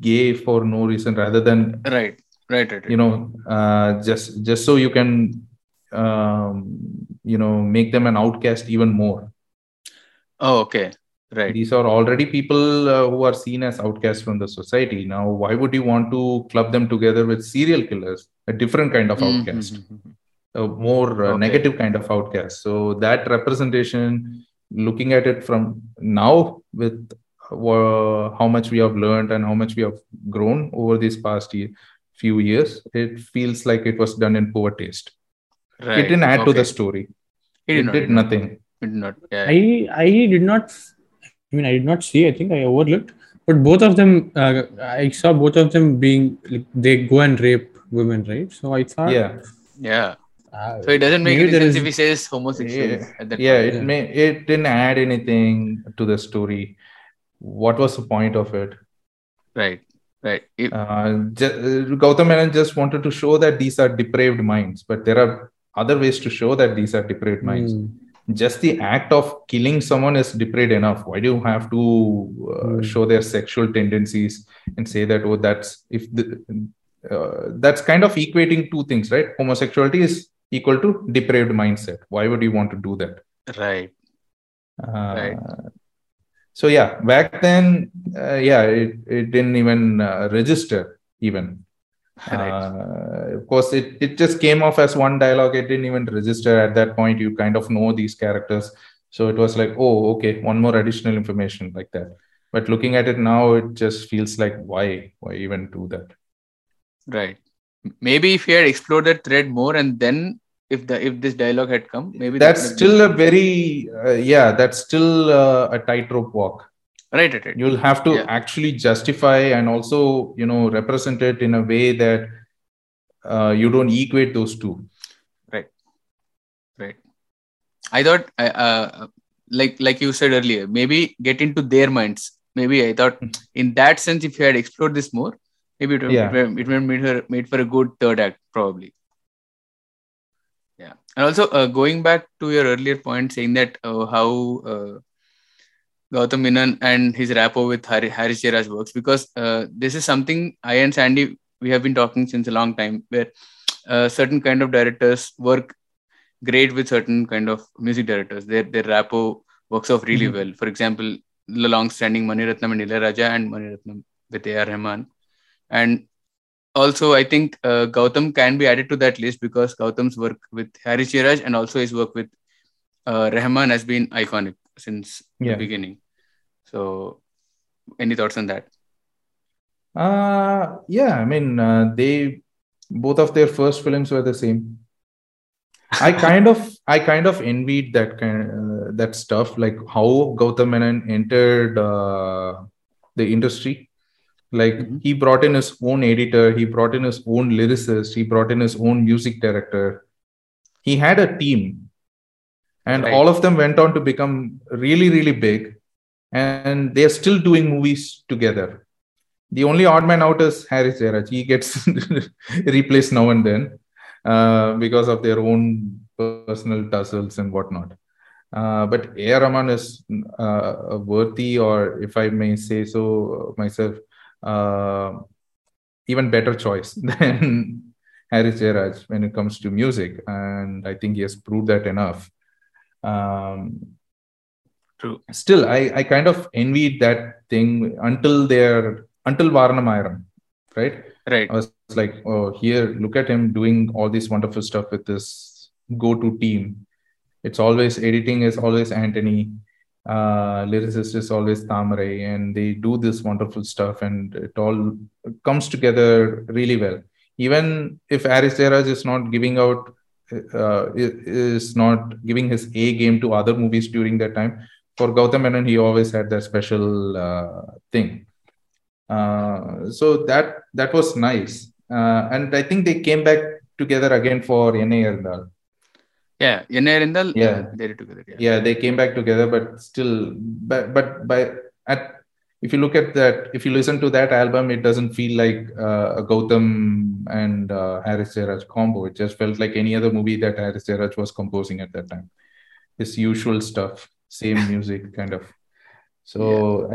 gay for no reason, rather than right right right, right. you know, uh, just just so you can, um, you know, make them an outcast even more. oh okay right These are already people uh, who are seen as outcasts from the society. Now, why would you want to club them together with serial killers, a different kind of outcast? Mhm, mhm, mhm. a more uh, Okay. negative kind of outcast. So that representation, looking at it from now with uh, how much we have learned and how much we have grown over these past year, few years, it feels like it was done in poor taste. Right it didn't add to the story. It did not, did he did not. nothing. He did not yeah I I did not. I mean, I did not see. I think I overlooked. But both of them, uh, I saw both of them being like, they go and rape women, right? So I thought, Yeah, yeah uh, so it doesn't make Maybe any sense is- if he says homosexuals Yeah. at that yeah. It Yeah. may it didn't add anything to the story. What was the point of it? right right If- Uh, ju- uh, Gautam Menon just wanted to show that these are depraved minds, but there are other ways to show that these are depraved minds. hmm, Just the act of killing someone is depraved enough. Why do you have to uh, Hmm. show their sexual tendencies and say that oh that's if the uh, that's kind of equating two things, right? Homosexuality is equal to depraved mindset. Why would you want to do that? right Uh, Right. So yeah, back then, uh, yeah, it, it didn't even uh, register even. Right Uh, of course, it, it just came off as one dialogue. It didn't even register at that point. You kind of know these characters. So it was like, oh, okay, one more additional information like that. But looking at it now, it just feels like, why? Why even do that? Right. Maybe if he had explored that thread more, and then if the if this dialogue had come, maybe That's have still a very, uh, yeah, that's still uh, a tightrope walk. Been- right, right, right. You'll have to Yeah. actually justify and also, you know, represent it in a way that uh, you don't equate those two. right. Right. I thought, uh, like like you said earlier, maybe get into their minds. Maybe I thought, in that sense, if you had explored this more, maybe it would Yeah. it would it would have made her made for a good third act, probably. Yeah, and also uh, going back to your earlier point, saying that uh, how uh, Gautam Menon and his rapport with Harris Jayaraj works, because uh, this is something I and Sandy we have been talking since a long time, where uh, certain kind of directors work great with certain kind of music directors. Their their rapport works off really Mhm. well. For example, the long-standing Mani Ratnam and Raja and Mani Ratnam with A.R. Rahman. And also, I think uh, Gautam can be added to that list because Gautam's work with Harris Jayaraj and also his work with uh, Rahman has been iconic since Yeah. the beginning. So, any thoughts on that? Uh, yeah, I mean, uh, they both of their first films were the same. I kind of, I kind of envied that kind, uh, that stuff, like how Gautam Menon entered uh, the industry. Like Mhm. he brought in his own editor, he brought in his own lyricist, he brought in his own music director. He had a team, and Right. all of them went on to become really, really big, and they're still doing movies together. The only odd man out is Harris Jayaraj. He gets replaced now and then uh, because of their own personal tussles and whatnot. Uh, but A.R. Rahman is uh, a worthy, or if I may say so myself, uh, even better choice than Harris Jayaraj when it comes to music. And I think he has proved that enough. Um, True. Still, I, I kind of envied that thing until their until Vaaranam Aayiram, right? Right. I was like, oh, here, look at him doing all this wonderful stuff with this go-to team. It's always editing is always Anthony, uh, lyricist is always Thamarai, and they do this wonderful stuff, and it all comes together really well. Even if Jayaraj is not giving out, uh, is not giving his A game to other movies during that time, for Gautam Menon, he always had that special uh, thing. Uh, so that that was nice, uh, and I think they came back together again for Yenai Arindal. Yeah, Arindal. Yeah. they did together. Yeah. Yeah, they came back together, but still, but but by at if you look at that, if you listen to that album, it doesn't feel like uh, a Gautam and uh, Harris Jayaraj combo. It just felt like any other movie that Harris Jayaraj was composing at that time. His usual stuff, same music, kind of. So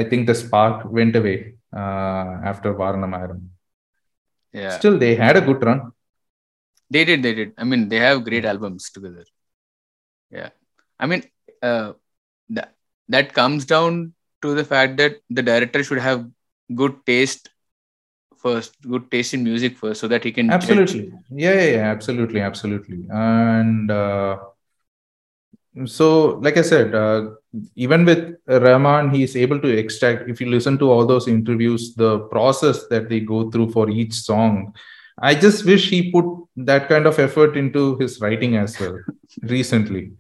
I think the spark went away uh, after Vaaranam Aayiram. Yeah, Still, they had a good run. they did. They did. I mean, they have great albums together. Yeah, I mean, uh, that that comes down to the fact that the director should have good taste first, good taste in music first, so that he can absolutely yeah, yeah, yeah absolutely absolutely and uh, so like i said uh, even with rahman he is able to extract if you listen to all those interviews the process that they go through for each song i just wish he put that kind of effort into his writing as well recently.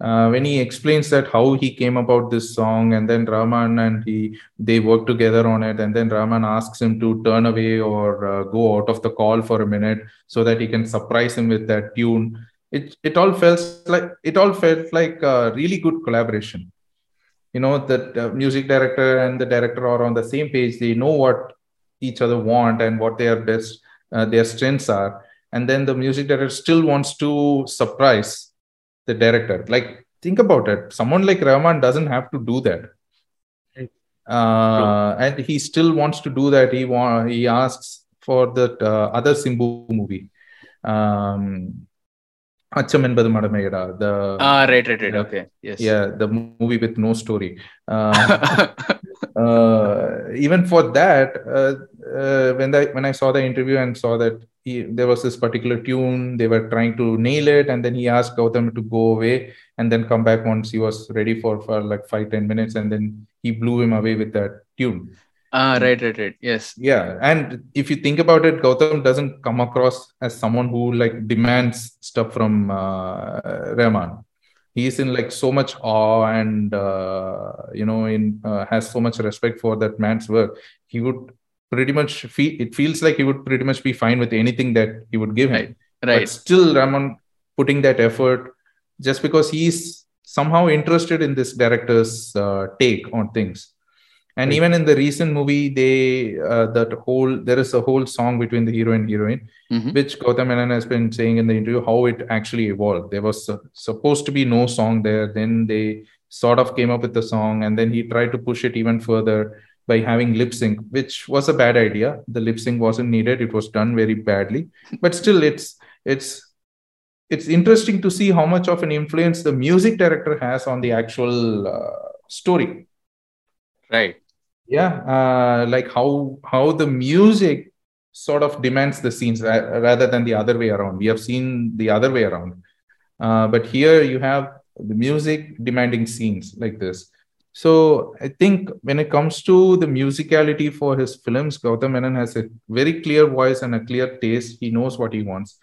Uh, when he explains that how he came about this song and then rahman and he they work together on it and then rahman asks him to turn away or uh, go out of the call for a minute so that he can surprise him with that tune it it all felt like it all felt like a really good collaboration. You know that uh, music director and the director are on the same page. They know what each other want and what their best uh, their strengths are. And then the music director still wants to surprise the director. Like think about it. Someone like rahman doesn't have to do that. Uh, and he still wants to do that. He want he asks for that uh, other simbu movie. Um Achcham Yenbadhu Madamaiyada, the ah right right right. Okay. Yes. Yeah the movie with no story. Uh, uh even for that, uh, uh when the, when I saw the interview and saw that he, there was this particular tune they were trying to nail it, and then he asked Gautam to go away and then come back once he was ready for for like five ten minutes, and then he blew him away with that tune ah, right, right, right. Yes. yeah and if you think about it Gautam doesn't come across as someone who like demands stuff from uh, Rahman he's in like so much awe and uh, you know in uh, has so much respect for that man's work he would pretty much feel it feels like he would pretty much be fine with anything that he would give him but Right. still Rahman putting that effort just because he's somehow interested in this director's uh, take on things and Right. even in the recent movie they uh, that whole there is a whole song between the hero and heroine Mhm. which Gautam Menon has been saying in the interview how it actually evolved. There was uh, supposed to be no song there. Then they sort of came up with the song, and then he tried to push it even further by having lip sync, which was a bad idea. The lip sync wasn't needed; it was done very badly. But still, it's it's it's interesting to see how much of an influence the music director has on the actual uh, story Right. Yeah uh, like how how the music sort of demands the scenes ra- rather than the other way around. We have seen the other way around. Uh, but here you have the music demanding scenes like this. So i think when it comes to the musicality for his films gautam menon has a very clear voice and a clear taste. He knows what he wants.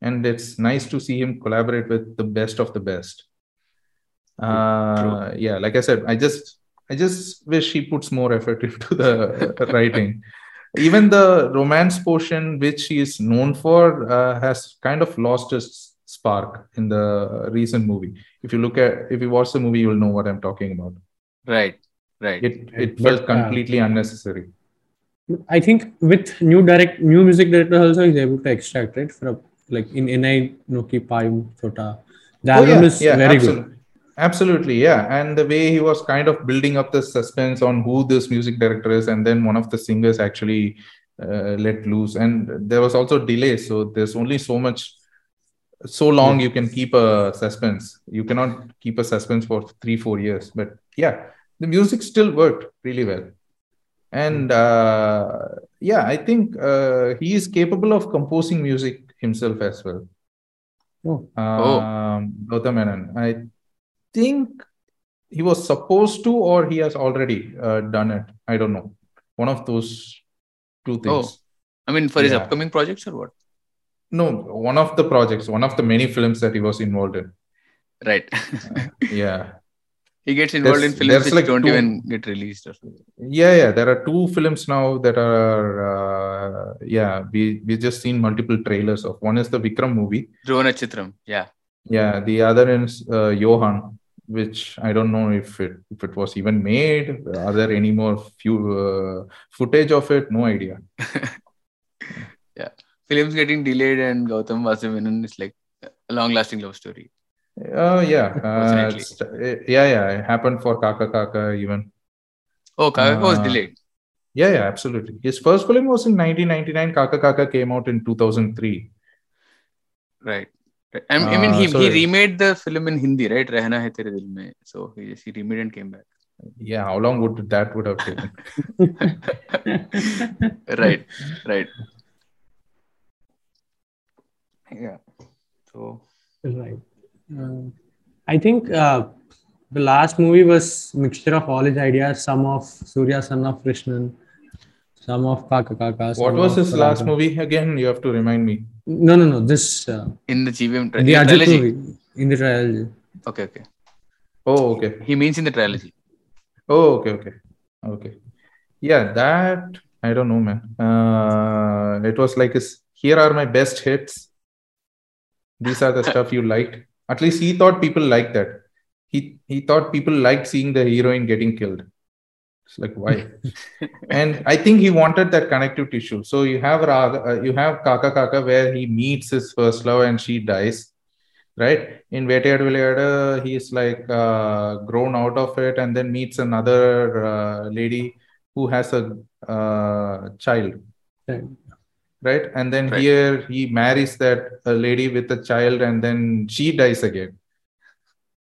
And it's nice to see him collaborate with the best of the best. Uh, yeah like i said i just I just wish he puts more effort into the writing. Even the romance portion, which he is known for, uh, has kind of lost its spark in the recent movie. If you look at, if you watch the movie, you'll know what I'm talking about. Right. Right. It it But, felt uh, completely unnecessary. I think with new direct new music director also is able to extract right from like in Enai Noki Paayum Thota. The Oh, album yeah, is yeah, very absolutely. good. Absolutely, yeah. And the way he was kind of building up the suspense on who this music director is, and then one of the singers actually uh, let loose. And there was also delay, so there's only so much, so long you can keep a suspense. You cannot keep a suspense for three, four years. But yeah, the music still worked really well. and uh, yeah i think uh, he is capable of composing music himself as well Oh. um, Gautam Menon. i think he was supposed to or he has already uh, done it i don't know one of those two things Oh, I mean, for his Yeah. upcoming projects or what? no one of the projects one of the many films that he was involved in Right. yeah he gets involved There's- in films which like don't two- even get released. Or something. yeah yeah there are two films now that are uh, yeah we we just seen multiple trailers of one is the vikram movie Dhruva Natchathiram. Yeah. yeah the other is uh, yohan which i don't know if it if it was even made. Are there any more few uh, footage of it? No idea. Yeah, Films getting delayed and Gautam Vasumenon is like a long lasting love story. oh yeah uh, yeah yeah it happened for kaka kaka even. Oh, Kaka was Uh, delayed. yeah yeah absolutely. His first film was in 1999 kaka kaka came out in 2003 Right. Right. I, I mean, Uh, he, so- he remade the film in Hindi, right? Rehna Hai Tere Dil Mein. So he, he remade and came back. yeah how long would that would have taken right. Right. Yeah. So Right. Uh, I think uh, the last movie was mixture of all his ideas. Some of Surya, son of Krishnan, some of Kaka Kaka. what was of his last Radha. movie again you have to remind me No, no, no. This uh, in the GVM tri- the in Ajit trilogy. movie in the trilogy. Okay, okay. oh okay He means in the trilogy. Oh, okay, okay, okay. Yeah, that I don't know, man. Uh, it was like, his, here are my best hits. These are the stuff you liked. At least he thought people liked that. He he thought people liked seeing the heroine getting killed. It's like why? and I think he wanted that connective tissue. So you have Raga, uh, you have Kaka Kaka where he meets his first love and she dies, right? In Vettayadu Vilayadu, he's like uh, grown out of it and then meets another uh, lady who has a uh, child, Right. right? And then Right. here he marries that uh, lady with a child and then she dies again.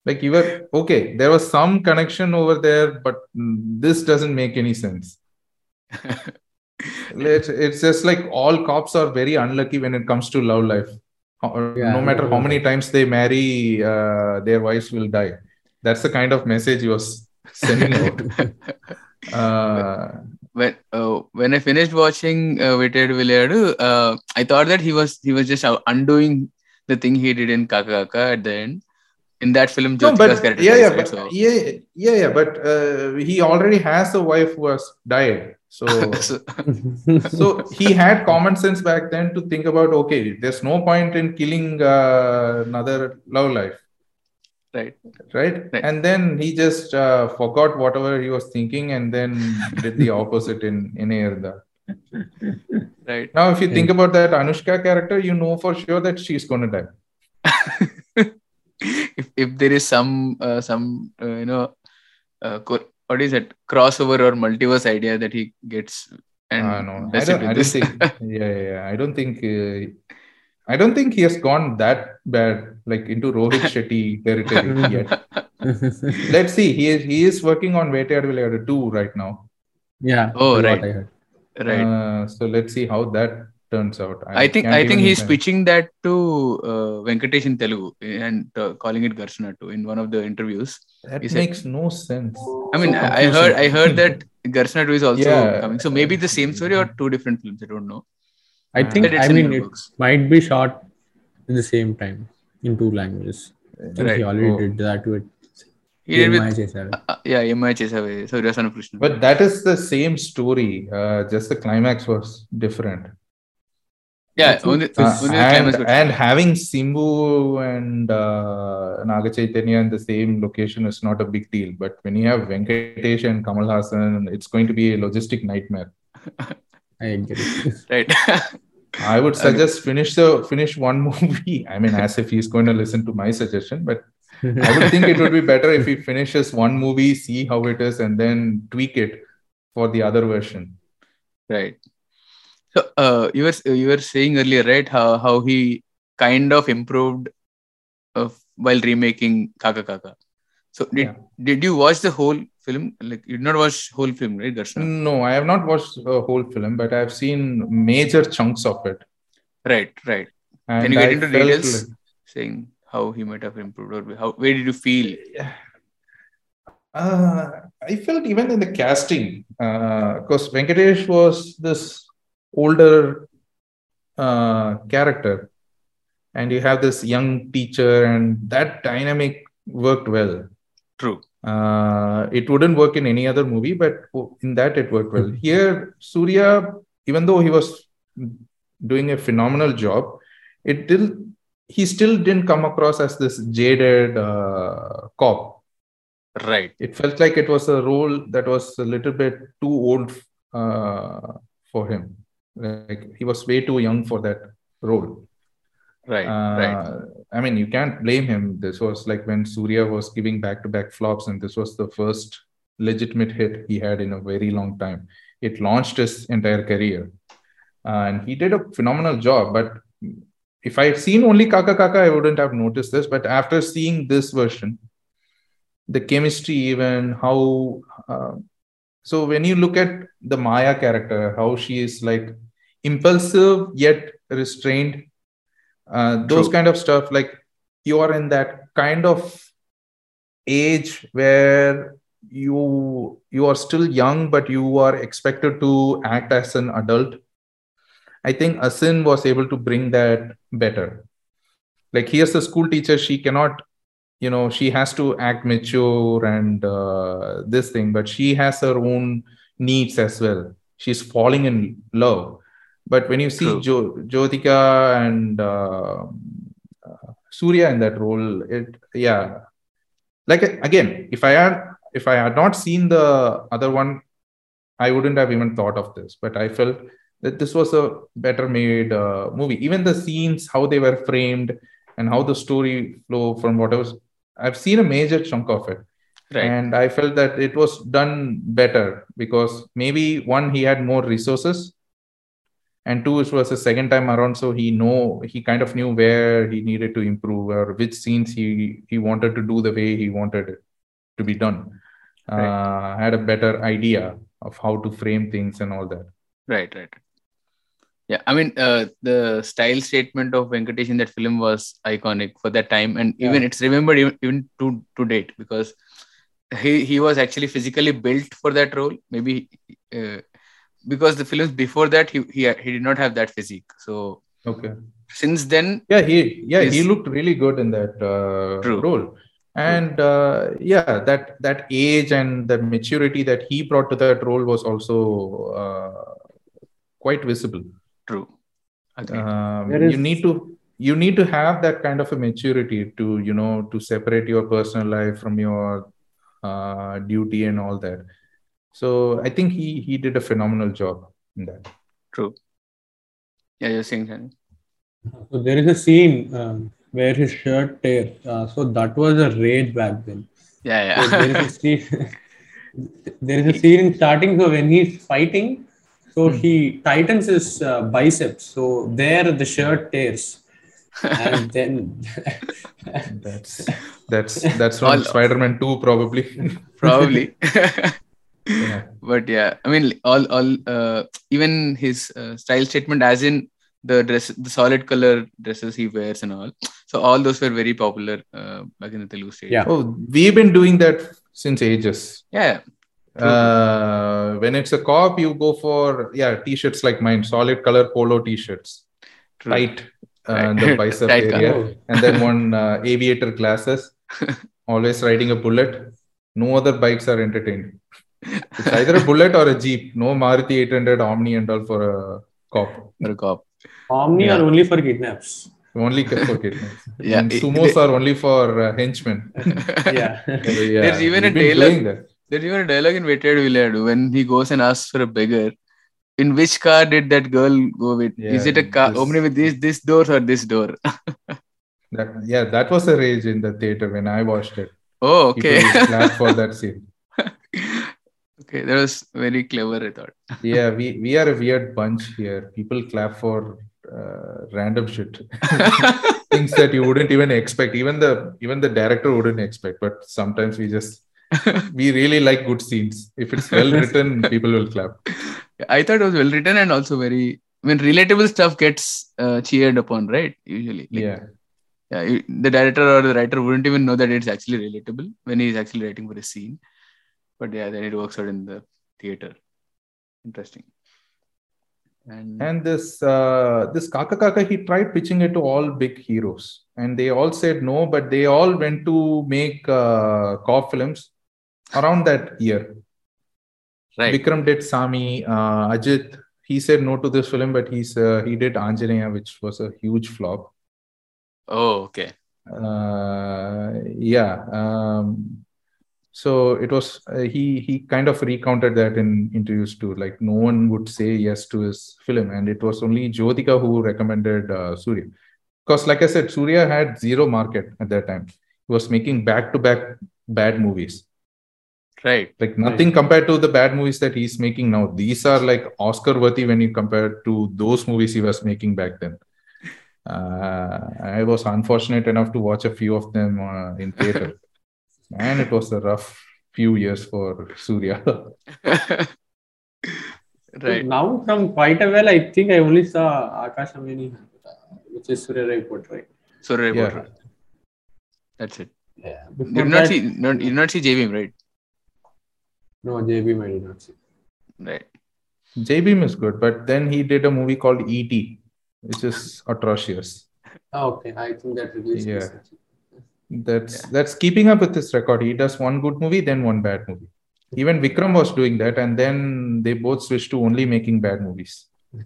Like you were okay, there was some connection over there, but this doesn't make any sense. It's, it's just like all cops are very unlucky when it comes to love life. Yeah, no matter how many times they marry, uh, their wives will die. That's the kind of message he was sending out. Uh, when uh, when I finished watching uh, Vilayadu, uh, I thought that he was he was just undoing the thing he did in Kaka Kaka at the end. In that film, no, Jyotika's but character yeah, yeah, right? but, So- yeah, yeah, yeah, but uh, he already has a wife who has died. So, so, so he had common sense back then to think about okay, there's no point in killing uh, another love life. right. right? Right. And then he just uh, forgot whatever he was thinking and then did the opposite in in Erda. Right. Now, if you think about that Anushka character, you know for sure that she's gonna die. if if there is some uh, some uh, you know uh, co- what is it crossover or multiverse idea that he gets and Ah, no, I don't, I don't think. Yeah, yeah, yeah. I don't think. Uh, I don't think he has gone that bad, like into Rohit Shetty territory yet. Let's see. He is he is working on Vettayadu Vilayadu 2 right now. yeah. Oh, right. Right. Uh, so let's see how that turns out. I, I think I think he's imagine. pitching that to uh, Venkatesh in Telugu and uh, calling it Garshana too in one of the interviews. That he makes said, no sense. I mean, so I heard I heard that Garshana too is also yeah. coming. So maybe the same story or two different films. I don't know. I think I mean it might be shot in the same time in two languages. So right. He already oh. did that with he with, uh, uh, yeah, MI Chesave. So Rasan Krishna. But that is the same story. Uh, just the climax was different yeah, only. Uh, only and, and having Simbu and uh, Naga Chaitanya in the same location is not a big deal. But when you have Venkatesh and Kamal Haasan, it's going to be a logistic nightmare. I agree. right. I would suggest finish the finish one movie. I mean, as if he's going to listen to my suggestion, but I would think it would be better if he finishes one movie, see how it is, and then tweak it for the other version. Right. So uh, you were you were saying earlier, right? How how he kind of improved uh, while remaking Kaka Kaka. So did Yeah. did you watch the whole film? Like you did not watch whole film, right, Darshana? No, I have not watched a whole film, but I've seen major chunks of it. Right, right. And Can you get I into details? like- Saying how he might have improved or how where did you feel? Uh, I felt even in the casting, because Venkatesh was this older uh, character, and you have this young teacher, and that dynamic worked well. True. Uh, it wouldn't work in any other movie, but in that it worked well. Here, Surya, even though he was doing a phenomenal job, it did he still didn't come across as this jaded uh, cop. Right. It felt like it was a role that was a little bit too old uh, for him. Like he was way too young for that role. Right. Uh, right. I mean, you can't blame him. This was like when Surya was giving back to back flops, and this was the first legitimate hit he had in a very long time. It launched his entire career. Uh, and he did a phenomenal job. But if I had seen only Kaka Kaka, I wouldn't have noticed this. But after seeing this version, the chemistry, even how. Uh, so when you look at the Maya character, how she is like impulsive yet restrained uh, those True. kind of stuff like you are in that kind of age where you you are still young but you are expected to act as an adult i think asin was able to bring that better like here's the school teacher she cannot you know she has to act mature and uh, this thing but she has her own needs as well she's falling in love but when you see True. jo- Jyotika and uh, uh, Surya in that role, it yeah, like again, if I had if I had not seen the other one, I wouldn't have even thought of this. But I felt that this was a better made uh, movie. Even the scenes, how they were framed, and how the story flow from what I was, I've seen a major chunk of it Right. and i felt that it was done better because maybe one he had more resources and two it was the second time around so he know he kind of knew where he needed to improve or which scenes he he wanted to do the way he wanted it to be done uh, had a better idea of how to frame things and all that Right, right. Yeah, I mean, uh, the style statement of Venkatesh in that film was iconic for that time, and Yeah. even it's remembered even, even to to date because he he was actually physically built for that role. Maybe uh, because the films before that he he he did not have that physique. So okay since then, yeah he yeah he looked really good in that uh, True. role and uh, yeah that that age and the maturity that he brought to that role was also uh, quite visible true. Agreed. um, There you is- need to you need to have that kind of a maturity to you know to separate your personal life from your uh, duty and all that so i think he he did a phenomenal job in that true. Yeah, you're saying something. So there is a scene um, where his shirt tears. Uh, so that was a rage back then. Yeah, So there yeah. a scene. there is a scene in starting. So when he's fighting, so Hmm. he tightens his uh, biceps. So there the shirt tears, and then that's that's that's from All- spider-man 2 probably Probably. yeah. but yeah i mean all all uh, even his uh, style statement as in the dress the solid color dresses he wears and all so all those were very popular uh, back in the telugu stage Yeah. oh we've been doing that since ages yeah uh, when it's a cop you go for yeah t-shirts like mine solid color polo t-shirts true. tight uh, Right. the bicep area and then one uh, aviator glasses always riding a bullet no other bikes are entertained it's either a bullet or a jeep no maruti 800 omni and all for a cop for a cop Omni Yeah. are only for kidnaps. only for kidnaps. Yeah, and sumos they- are only for uh, henchmen Yeah. So, yeah, There's even a we've been tailor- doing that. There's even a dialogue in Vettayadu Vilayadu when he goes and asks for a beggar. In which car did that girl go with? Is it a car? this- omni with this this door or this door? That yeah that was a rage in the theater when i watched it. Oh okay. clapped for that scene. Okay that was very clever i thought. Yeah we we are a weird bunch here. People clap for uh, random shit, things that you wouldn't even expect. Even the even the director wouldn't expect. But sometimes we just we really like good scenes. If it's well written, people will clap. I thought it was well written and also very. I mean, relatable stuff gets uh, cheered upon, right? Usually, Like, Yeah, yeah, you- the director or the writer wouldn't even know that it's actually relatable when he's actually writing for a scene. But yeah, then it works out in the theater. Interesting. And, and this uh, this Kaka Kaka, he tried pitching it to all big heroes, and they all said no. But they all went to make uh, cop films around that year. right. Vikram did Sami. Uh, Ajit, he said no to this film, but he's uh, he did Anjaneya, which was a huge flop. Oh, okay. Uh, yeah. Um, so it was uh, he he kind of recounted that in interviews too. Like no one would say yes to his film, and it was only Jyotika who recommended uh, Surya. Because, like I said, Surya had zero market at that time. He was making back to back bad movies Right. like nothing compared to the bad movies that he's making now these are like oscar worthy when you compare to those movies he was making back then uh, i was unfortunate enough to watch a few of them uh, in theater and it was a rough few years for surya right. Now, from quite a while, I think I only saw Akash Amini, which is Soorarai Pottru. Sorry, Yeah. about. That's it. Yeah. You Before did not that, see, not, you did not see Jai Bhim, right? No, JB I did not see. Right. Jai Bhim is good but then he did a movie called et which is atrocious Oh, okay, I think that released. Yeah. recently. that's that's keeping up with his record he does one good movie then one bad movie even vikram was doing that and then they both switched to only making bad movies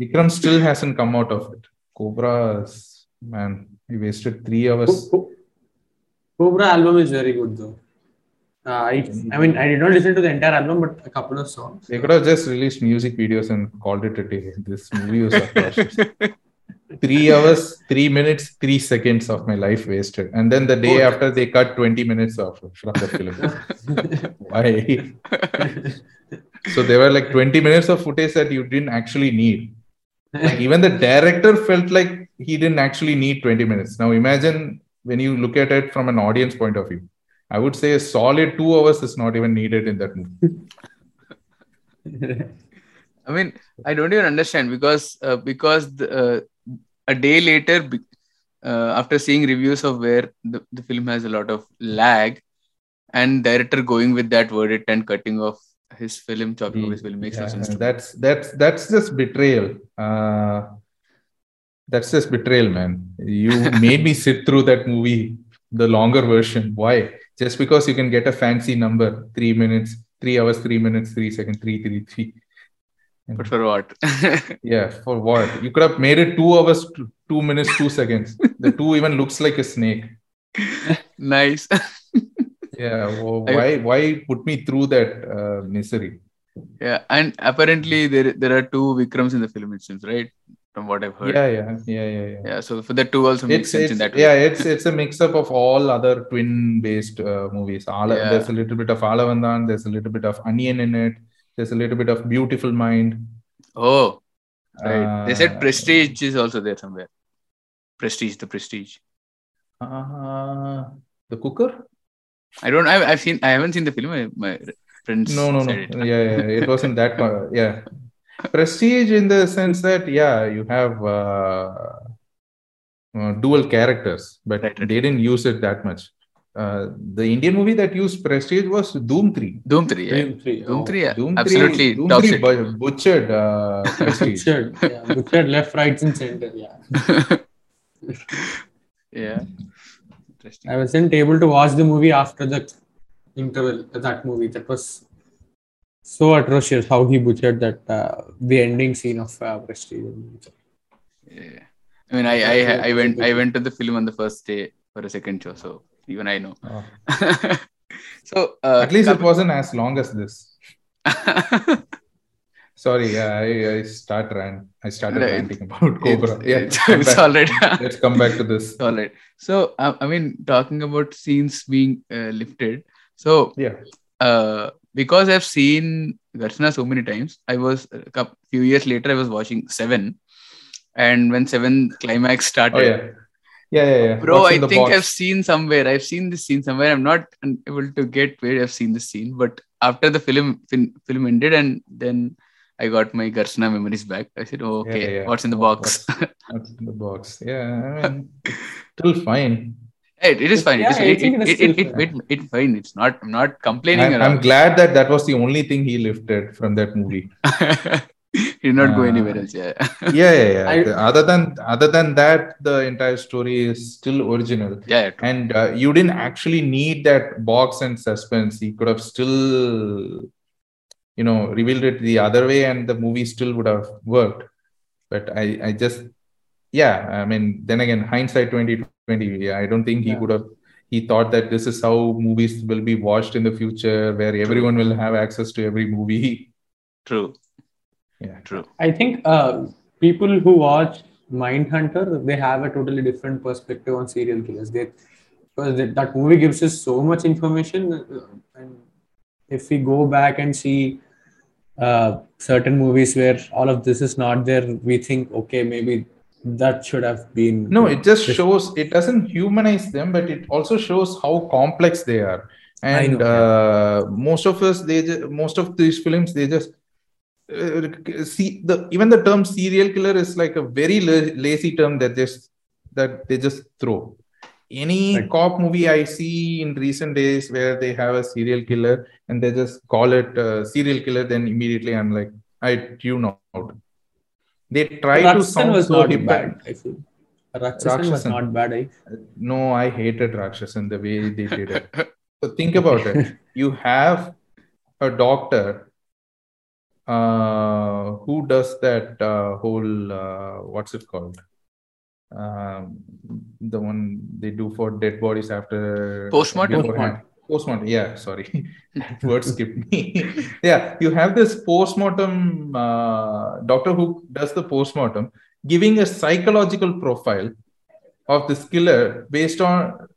Vikram still hasn't come out of it. Cobra, is- man, he wasted three hours. Co- Co- Cobra album is very good though. Uh, I, I mean, I did not listen to the entire album, but a couple of songs. They could have just released music videos and called it a day. This movie was three hours, three minutes, three seconds of my life wasted. And then the day Oh. after, they cut 20 minutes off from the film. Why? so there were like 20 minutes of footage that you didn't actually need. Like even the director felt like he didn't actually need 20 minutes. Now imagine when you look at it from an audience point of view. I would say a solid two hours is not even needed in that movie. I mean, I don't even understand because uh, because the, uh, a day later, uh, after seeing reviews of where the, the film has a lot of lag, and director going with that verdict and cutting off his film, chopping off his film makes no sense. That's that's that's just betrayal. Uh, that's just betrayal, man. You made me sit through that movie, the longer version. Why? Just because you can get a fancy number, three minutes, three hours, three minutes, three seconds, three, three, three. But for what? Yeah, for what? You could have made it two hours, two, minutes, two seconds. The two even looks like a snake. nice. Yeah, I- why? Why put me through that uh, misery? yeah, and apparently there there are two Vikrams in the film, it seems, right? From what I've heard. Yeah, yeah, yeah, yeah, yeah. Yeah, so for the two also makes it's, sense it's in that way. yeah it's it's a mix up of all other twin based uh, movies Ala, Yeah. there's a little bit of Aalavandhan there's a little bit of Anniyan in it there's a little bit of beautiful mind Oh, right. they said Uh, Prestige is also there somewhere. Prestige, the Prestige. uh, the cooker I don't. I've, I've seen. I haven't seen the film. My, my friends. no no no yeah, it. yeah it wasn't that uh, yeah prestige in the sense that yeah you have uh, uh, dual characters but Right, right. they didn't use it that much uh, the indian movie that used prestige was Dhoom 3 Dhoom three. Yeah. Dream three. Dhoom oh. three. Yeah. Dhoom Absolutely. 3, Dhoom 3 shit. bu- butchered uh, Prestige. Butchered, yeah, butchered left, right, and center. Yeah, yeah. Interesting. I wasn't able to watch the movie after the interval. That movie that was so atrocious. How he butchered that uh, the ending scene of uh, Prestige. Yeah. I mean, I, I I went I went to the film on the first day for a second show, so even I know. Oh. so uh, At least it wasn't as long as this. Sorry, yeah, I, I start rant. I started Right. ranting about Cobra. It's, yeah, it's, it's all right. Let's come back to this. all right. So I, I mean, talking about scenes being uh, lifted. So Yeah, uh, because I've seen Garshana so many times, I was a few years later I was watching Seven, and when seven climax Oh started. yeah, yeah, yeah, yeah. Bro, I think box? I've seen somewhere. I've seen this scene somewhere. I'm not able to get where I've seen this scene, but after the film fin- film ended, and then I got my Garshana memories back. I said, oh, okay, yeah. what's in the box? What's in the box? Yeah, I mean, still fine. It, it is fine. Yeah, it I is, it, it is it, it, it, it, fine. It's not. I'm not complaining I'm, I'm glad that that was the only thing he lifted from that movie. he did not go Uh, anywhere else. Yeah. Yeah, yeah, yeah. I- other than other than that, the entire story is still original. yeah. yeah, true. and uh, you didn't actually need that box and suspense he could have still you know revealed it the other way and the movie still would have worked but i i just yeah i mean then again hindsight 2020 yeah, i don't think he Yeah. would have he thought that this is how movies will be watched in the future where everyone will have access to every movie True. yeah True. I think uh, people who watch Mindhunter they have a totally different perspective on serial killers. They because that, that movie gives us so much information, uh, and if we go back and see uh, certain movies where all of this is not there, we think okay maybe that should have been no it just shows it doesn't humanize them but it also shows how complex they are. And know, uh, most of us they ju- most of these films they just uh, see the even the term serial killer is like a very la- lazy term that just that they just throw. Any Right. cop movie i see in recent days where they have a serial killer and they just call it uh, serial killer then immediately i'm like i tune out they try to Rakshasa sound was so not hip bad. I feel Rakshasa was not bad. I no, I hated Rakshasan the way they did it. so think about it. You have a doctor uh, who does that uh, whole uh, what's it called? Um, the one they do for dead bodies after Postmortem? beforehand. Postmortem, yeah, sorry, that word skipped me. yeah, you have this postmortem uh, doctor who does the postmortem, giving a psychological profile of this killer based on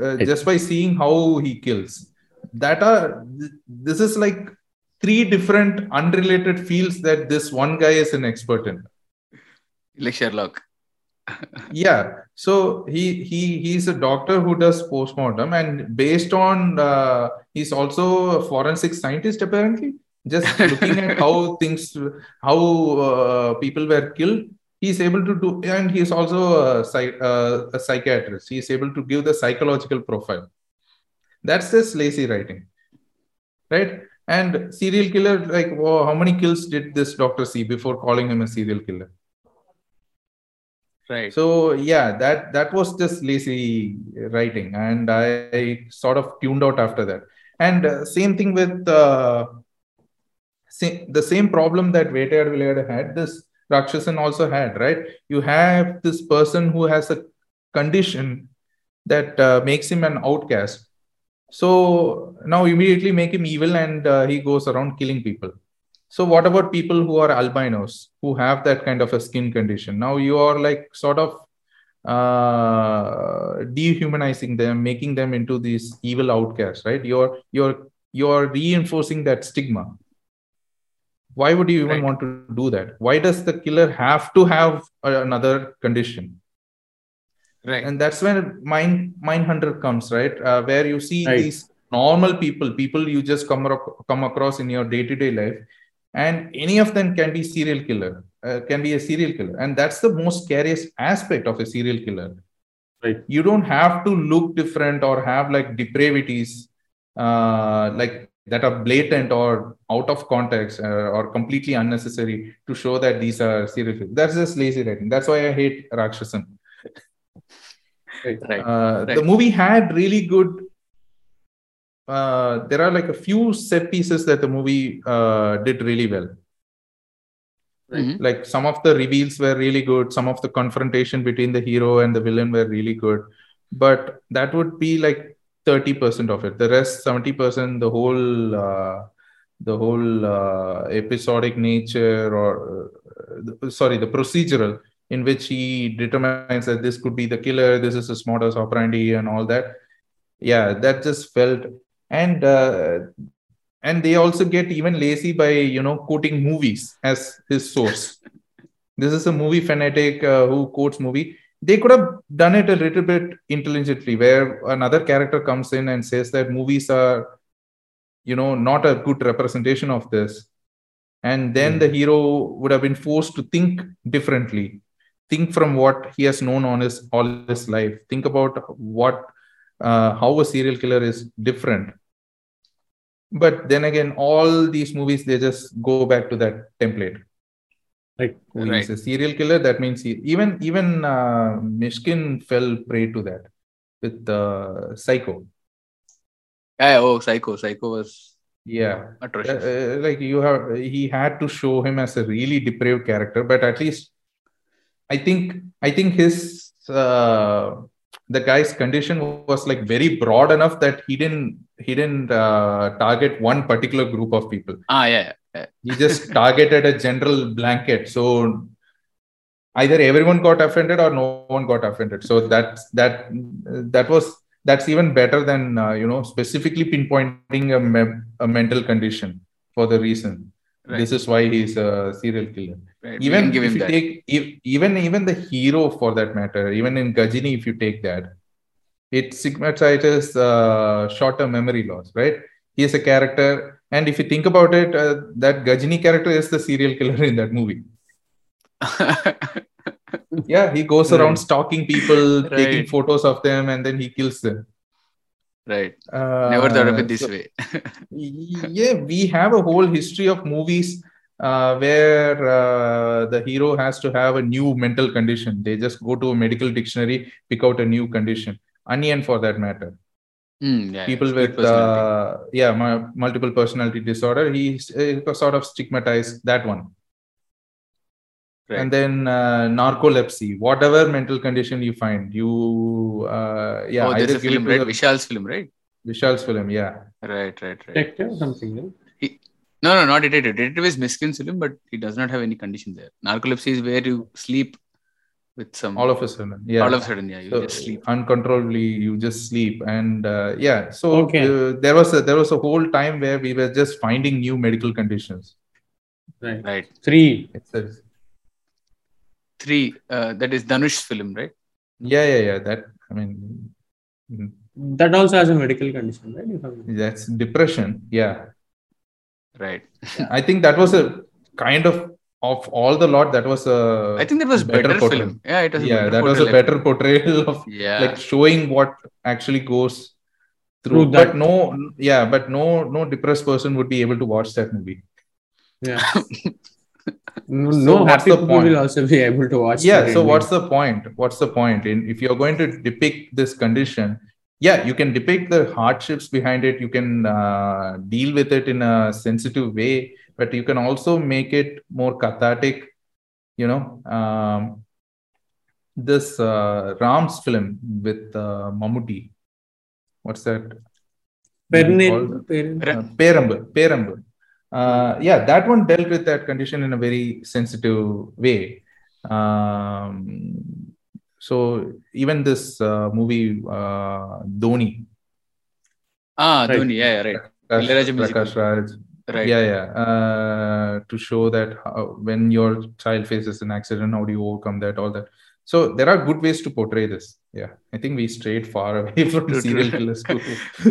uh, just by seeing how he kills. That are th- this is like three different unrelated fields that this one guy is an expert in. Like Sherlock. Yeah, so he he he's a doctor who does postmortem, and based on uh, he's also a forensic scientist apparently. Just looking at how things, how uh, people were killed, he's able to do, and he's also a, psych, uh, a psychiatrist. He's able to give the psychological profile. That's just lazy writing, right? And serial killer, like, oh, how many kills did this doctor see before calling him a serial killer? Right. So yeah, that that was just lazy writing, and I, I sort of tuned out after that. And uh, same thing with uh, sa- the same problem that Vettayadu Vilayadu had. This Rakshasan also had, right? You have this person who has a condition that uh, makes him an outcast. So now immediately make him evil, and uh, he goes around killing people. So what about people who are albinos who have that kind of a skin condition? Now you are like sort of uh, dehumanizing them, making them into these evil outcasts, right? You're you're you're reinforcing that stigma. Why would you even Right. want to do that? Why does the killer have to have another condition? Right. and that's when mind mindhunter comes right uh, where you see Right. these normal people people you just come, aro- come across in your day-to-day life and any of them can be serial killer uh, can be a serial killer and that's the most scariest aspect of a serial killer Right. you don't have to look different or have like depravities uh, like that are blatant or out of context uh, or completely unnecessary to show that these are serial killers. That's just lazy writing. That's why I hate Rakshasan. Right. Uh, Right. The movie had really good. Uh, there are like a few set pieces that the movie uh, did really well. Mhm. Like some of the reveals were really good. Some of the confrontation between the hero and the villain were really good. But that would be like thirty percent of it. The rest, seventy percent, the whole, uh, the whole uh, episodic nature, or uh, the, sorry, the procedural in which he determines that this could be the killer, this is a modus operandi, and all that. Yeah, that just felt and uh, and they also get even lazy by you know quoting movies as his source. this is a movie fanatic uh, who quotes movie. They could have done it a little bit intelligently, where another character comes in and says that movies are, you know, not a good representation of this, and then Mm. the hero would have been forced to think differently, think from what he has known on his all his life, think about what, uh, how a serial killer is different but then again all these movies they just go back to that template Like, Right. he's a serial killer that means he even even uh, Mysskin fell prey to that with uh, psycho Yeah, oh, Psycho. Psycho was yeah Uh, atrocious. uh, like you have he had to show him as a really depraved character but at least i think i think his uh, the guy's condition was like very broad enough that he didn't he didn't uh, target one particular group of people. Ah, yeah, yeah. he just targeted a general blanket. So either everyone got offended or no one got offended. So that's that that was that's even better than uh, you know specifically pinpointing a, me- a mental condition for the reason. Right. this is why he's a serial killer Right. even give if him you that. take e- even even the hero for that matter even in Ghajini if you take that it stigmatizes uh, short-term memory loss right he is a character and if you think about it uh, that Ghajini character is the serial killer in that movie yeah he goes Right. around stalking people taking photos of them and then he kills them right. uh, Never thought of it this so- way. yeah we have a whole history of movies uh, where uh, the hero has to have a new mental condition they just go to a medical dictionary pick out a new condition Anniyan for that matter Hmm, yeah, people with personality. uh, yeah mu- multiple personality disorder he uh, sort of stigmatized that one Right. and then uh, narcolepsy whatever mental condition you find you uh, yeah oh, there's either a film, right? the- Vishal's film, right? vishal's film yeah Right, right, right. detective or something. No? No, no, not detective. Detective is Mysskin's film, but it does not have any condition there. Narcolepsy is where you sleep with some. all of a sudden yeah all of a sudden, yeah, you so just sleep. uncontrollably you just sleep and uh, yeah so Okay. uh, there was a there was a whole time where we were just finding new medical conditions Right. Right. Three. it's a, Three. Uh, that is Dhanush's film, right? yeah yeah yeah that i mean mm, That also has a medical condition, right? That's depression yeah Right. i think that was a kind of of all the lot that was a I think that was better better, portrayal. film. Yeah, it was. yeah that was a better portrayal of. Yeah. like showing what actually goes through, Through but that. no yeah but no no depressed person would be able to watch that movie Yeah. no, So no what's happy the people point? will also be able to watch. yeah so ending. what's the point what's the point in if you're going to depict this condition yeah you can depict the hardships behind it you can uh, deal with it in a sensitive way but you can also make it more cathartic you know um, this uh, ram's film with uh, mammootty what's that movie Pernin, called? Uh, Peranbu, Peranbu. Uh, yeah, that one dealt with that condition in a very sensitive way. Um, so even this uh, movie, uh, Dhoni, ah, Right. Dhoni. Yeah, yeah, right. Prakash, Raj, Right. yeah, yeah, uh, to show that how, when your child faces an accident, how do you overcome that, all that. So there are good ways to portray this. Yeah, I think we strayed far away from serial killers too.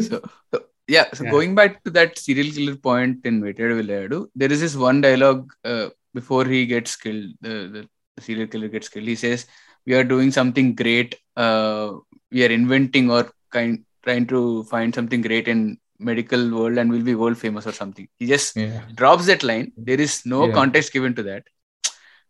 so, so yeah so Yeah. going back to that serial killer point in Vettayadu Vilayadu, there is this one dialogue uh, before he gets killed the, the serial killer gets killed he says we are doing something great uh, we are inventing or kind trying to find something great in medical world and we'll be world famous or something. He just Yeah, drops that line. There is no Yeah. context given to that.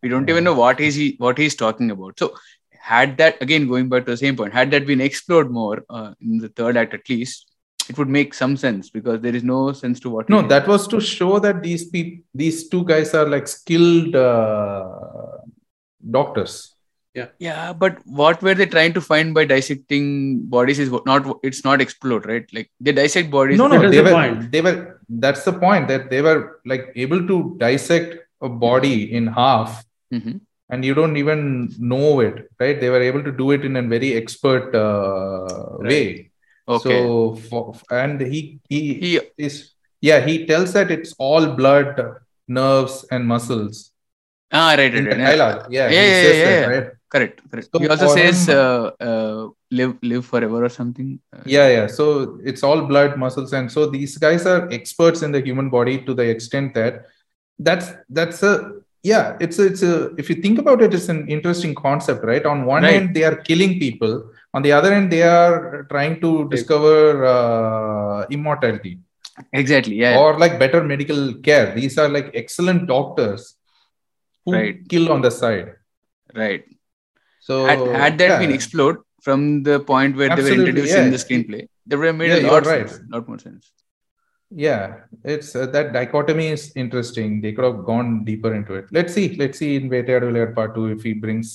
We don't Yeah. even know what is he what he's talking about. So had that again going back to the same point had that been explored more uh, in the third act at least it would make some sense because there is no sense to what no that was to show that these people these two guys are like skilled uh, doctors yeah yeah but what were they trying to find by dissecting bodies is not it's not explored right like they dissect bodies no no That is they the were point. they were that's the point that they were like able to dissect a body in half Mhm. and you don't even know it right they were able to do it in a very expert uh, way okay so for, and he he he is yeah he tells that it's all blood nerves and muscles Ah, right, right, right. Yeah. Yeah, Yeah, yeah, yeah, that, yeah. right? Correct, correct. So he also says, uh, uh, "Live, live forever" or something. Uh, Yeah, yeah. So it's all blood, muscles, and so these guys are experts in the human body to the extent that that's that's a yeah. It's a, it's a if you think about it, it's an interesting concept, right? On one Right. end, they are killing people. On the other end, they are trying to discover uh, immortality Exactly. Yeah. or like better medical care. These are like excellent doctors who Right. kill on the side. right. So had, had that yeah. been explored from the point where they were Absolutely, introduced yeah. in the screenplay, they would have made Yeah, a lot right. sense, lot more sense. yeah it's uh, that dichotomy is interesting they could have gone deeper into it let's see let's see in Vettayadu part 2 if he brings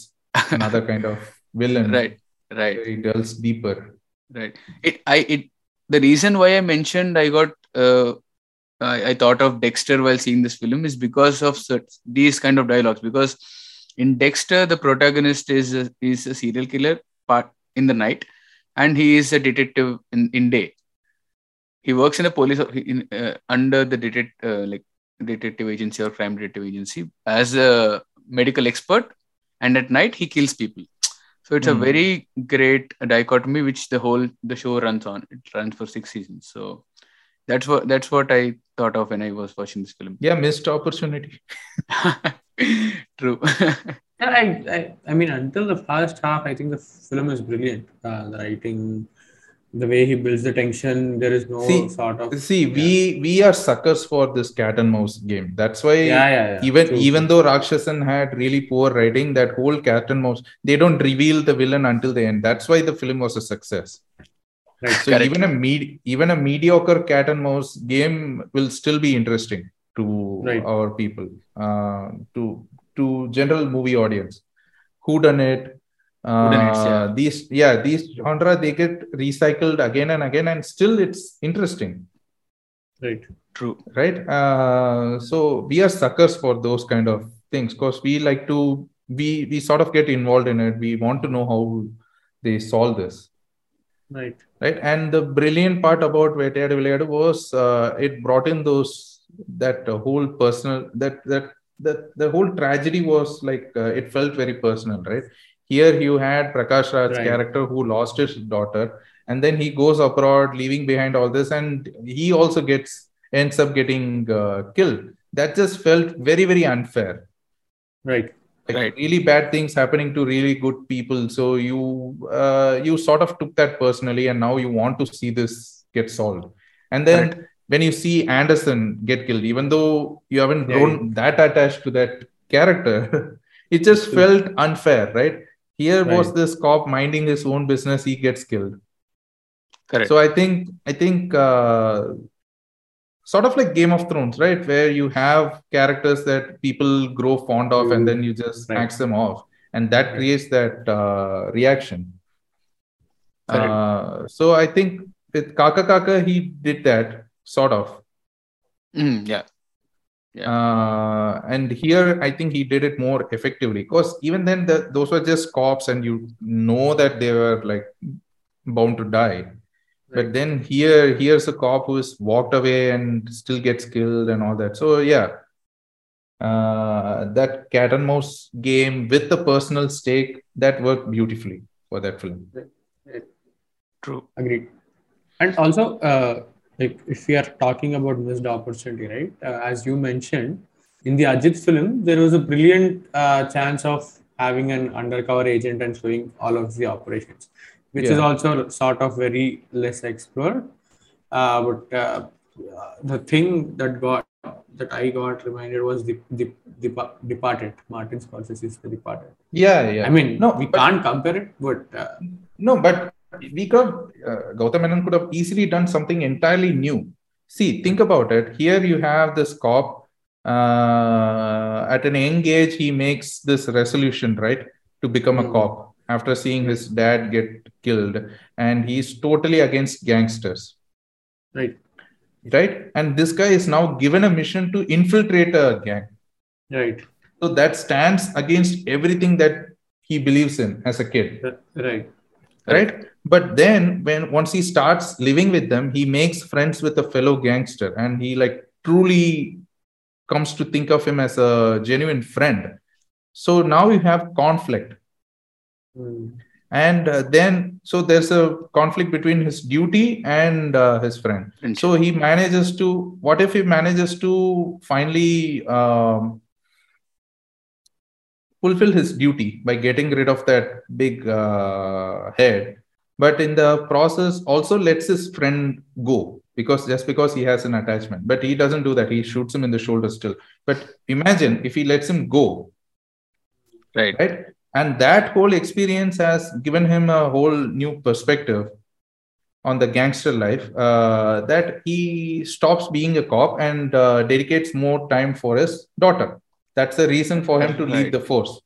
another kind of villain right. Right. he delves deeper right it i it the reason why i mentioned i got uh, I, I thought of dexter while seeing this film is because of such, these kind of dialogues because in dexter the protagonist is a, is a serial killer part in the night and he is a detective in, in day he works in a police in, uh, under the detect, uh, like detective agency or crime detective agency as a medical expert and at night he kills people so it's a Hmm. very great dichotomy which the whole the show runs on. It runs for six seasons. So that's what that's what I thought of when I was watching this film. yeah missed opportunity True. Yeah, I, I, I mean, until the first half, I think the film is brilliant. Uh, the writing, the way he builds the tension, there is no See- sort of. see we we are suckers for this cat and mouse game that's why Yeah, yeah, yeah. even True, even though Rakshasan had really poor writing, that whole cat and mouse, they don't reveal the villain until the end. That's why the film was a success. Right. So Correct. even a med- even a mediocre cat and mouse game will still be interesting to Right. our people, uh, to to general movie audience. Who done it? Uh, yeah. These yeah these genre they get recycled again and again, and still it's interesting Right. True. right uh, so we are suckers for those kind of things because we like to we we sort of get involved in it we want to know how they solve this Right. right and the brilliant part about Vettayadu Vilayadu was uh, it brought in those that uh, whole personal that that that the whole tragedy was like uh, it felt very personal right here you had prakash raj's Right. character who lost his daughter and then he goes abroad leaving behind all this and he also gets ends up getting uh, killed that just felt very very unfair Right. like Right. really bad things happening to really good people so you uh, you sort of took that personally and now you want to see this get solved and then when you see anderson get killed even though you haven't Yeah, grown that attached to that character it just True. felt unfair right here was this cop minding his own business he gets killed Correct. so i think i think uh, sort of like game of thrones right where you have characters that people grow fond of and then you just Right. axe them off and that Right. creates that uh, reaction Correct. uh, so i think with kaka kaka he did that sort of. Mm, yeah. Yeah. uh, and here i think he did it more effectively. Because even then the, those were just cops and you know that they were like bound to die. But then here here's a cop who's walked away and still gets killed and all that. So yeah. Uh, that cat and mouse game with the personal stake that worked beautifully for that film. True. Agreed. And also, uh, like if we are talking about missed opportunity, right? Uh, as you mentioned, in the Ajit film, there was a brilliant uh, chance of having an undercover agent and showing all of the operations, which is also sort of very less explored. Uh, but uh, the thing that got that I got reminded was the the, the Departed. Martin Scorsese's The Departed. yeah yeah I mean, no we but- can't compare it, but uh, no but we could uh, Gautam Menon could have easily done something entirely new. See, think about it. Here you have this cop. Uh, at an young age, he makes this resolution, right, to become a Hmm. cop after seeing his dad get killed, and he's totally against gangsters, right, right? And this guy is now given a mission to infiltrate a gang. right, So that stands against everything that he believes in as a kid right. Right but then when once he starts living with them he makes friends with a fellow gangster and he like truly comes to think of him as a genuine friend So now you have conflict. Hmm. And uh, then, so there's a conflict between his duty and uh, his friend. So he manages to, what if he manages to finally um, fulfill his duty by getting rid of that big uh, head? But in the process, also lets his friend go because just because he has an attachment. But he doesn't do that. He shoots him in the shoulder still. But imagine if he lets him go, right. right? And that whole experience has given him a whole new perspective on the gangster life uh, that he stops being a cop and uh, dedicates more time for his daughter. That's the reason for him to leave the force.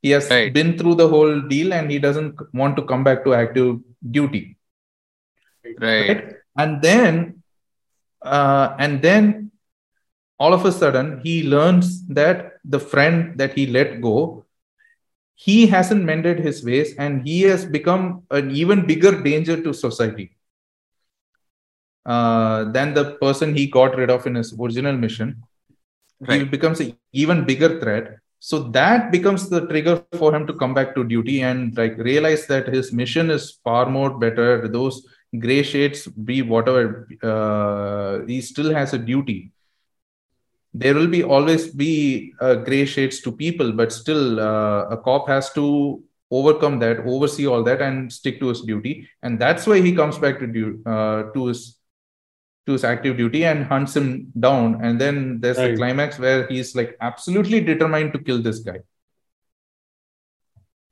He has Right. been through the whole deal and he doesn't want to come back to active duty. Right. Right? And then, uh, and then all of a sudden, he learns that the friend that he let go he hasn't mended his ways and he has become an even bigger danger to society uh, than the person he got rid of in his original mission. He becomes an even bigger threat. So that becomes the trigger for him to come back to duty and like realize that his mission is far more better. Those gray shades, be whatever, uh, he still has a duty there will be always be uh, gray shades to people but still uh, a cop has to overcome that oversee all that and stick to his duty and that's why he comes back to du- uh, to his to his active duty and hunts him down. And then there's the climax where he's like absolutely determined to kill this guy.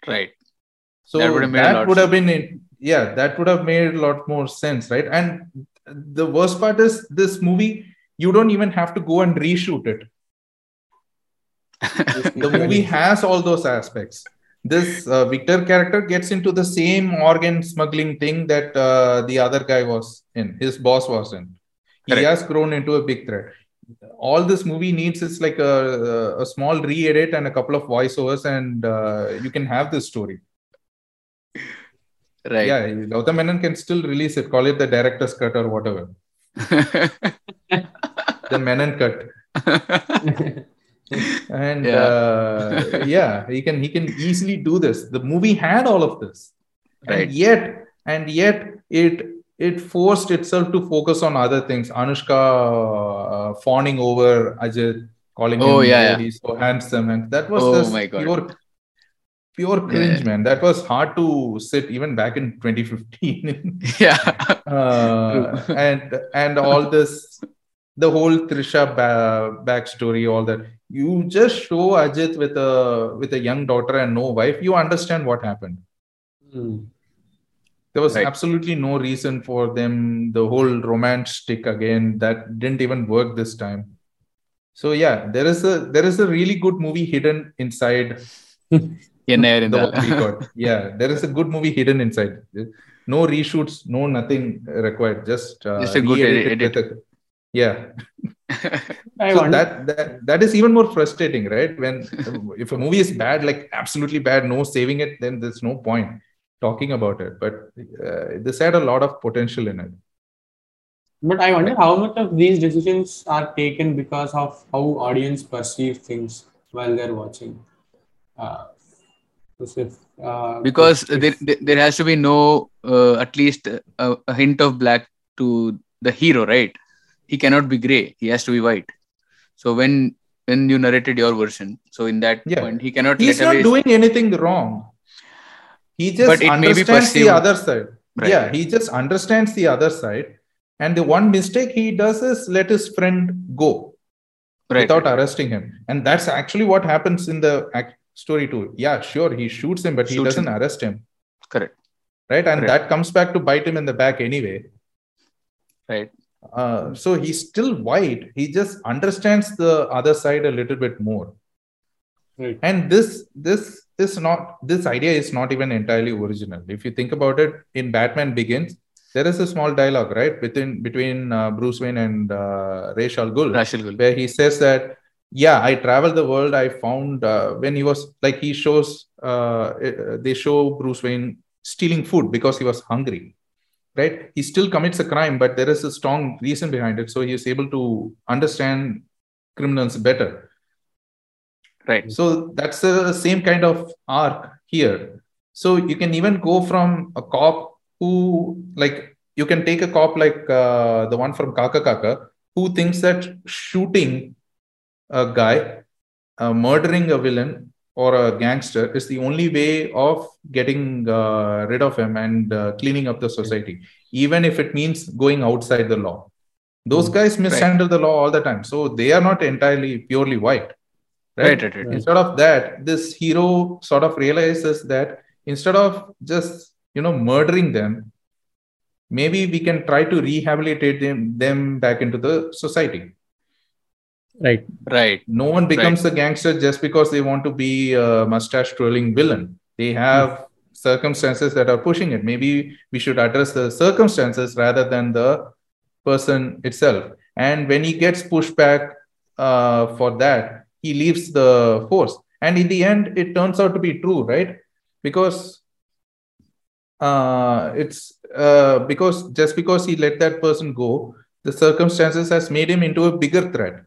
Right. so That would have that would have been it. Yeah that would have made a lot more sense right? And the worst part is this movie you don't even have to go and reshoot it. The movie has all those aspects. This uh, victor character gets into the same organ smuggling thing that uh, the other guy was in his boss was in he Correct. has grown into a big threat all this movie needs is like a, a small re-edit and a couple of voiceovers and uh, you can have this story Right. yeah Gautam Menon can still release it call it the director's cut or whatever the Menon cut and Yeah. uh, yeah he can he can easily do this the movie had all of this Right. and yet and yet it it forced itself to focus on other things anushka uh, fawning over ajit calling Oh, him yeah, yeah. he's so handsome and that was Oh, my God. pure pure cringe Yeah. man that was hard to sit even back in 2015 yeah. uh, and and all this the whole trisha ba- backstory all that you just show ajit with a with a young daughter and no wife you understand what happened Hmm there was right. absolutely no reason for them the whole romance stick again that didn't even work this time. So yeah there is a there is a really good movie hidden inside the yeah there is a good movie hidden inside. No reshoots no nothing required just uh, a good edit, a, yeah. So that, that that is even more frustrating right? When if a movie is bad like absolutely bad no saving it then there's no point talking about it but uh, this had a lot of potential in it. But I wonder how much of these decisions are taken because of how audience perceive things while they're watching. Uh, if, uh, because if- there, there there has to be no uh, at least a, a hint of black to the hero right? He cannot be gray. He has to be white. So when when you narrated your version so in that Yeah. point he cannot he's let not away doing anything wrong he just But it may be understands the other side. Right. yeah he just understands the other side. And the one mistake he does is let his friend go right. without arresting him. And that's actually what happens in the story too. Yeah sure he shoots him but he Shoots doesn't him. arrest him. Correct. Right? And Correct. that comes back to bite him in the back anyway. Right. Uh, so he's still white. He just understands the other side a little bit more. Right. and this this is not this idea is not even entirely original. If you think about it in batman begins there is a small dialogue right between between uh, bruce wayne and uh, Ra's al Ghul. where he says that yeah i traveled the world i found uh, when he was like he shows uh, uh, they show bruce wayne stealing food because he was hungry right? He still commits a crime but there is a strong reason behind it so he is able to understand criminals better Right. So that's the same kind of arc here. So you can even go from a cop who, like, you can take a cop like uh, the one from Kaka Kaka, who thinks that shooting a guy, uh, murdering a villain or a gangster is the only way of getting uh, rid of him and uh, cleaning up the society, even if it means going outside the law. Those guys mishandle the law all the time. So they are not entirely purely white. Right, right, right. Instead of that, this hero sort of realizes that instead of just you know murdering them, maybe we can try to rehabilitate them, them back into the society. Right. Right. No one becomes a gangster just because they want to be a mustache twirling villain. They have circumstances that are pushing it. Maybe we should address the circumstances rather than the person itself. And when he gets pushed back uh, for that, he leaves the force. And in the end, it turns out to be true, right? Because uh, it's uh, because just because he let that person go, the circumstances has made him into a bigger threat.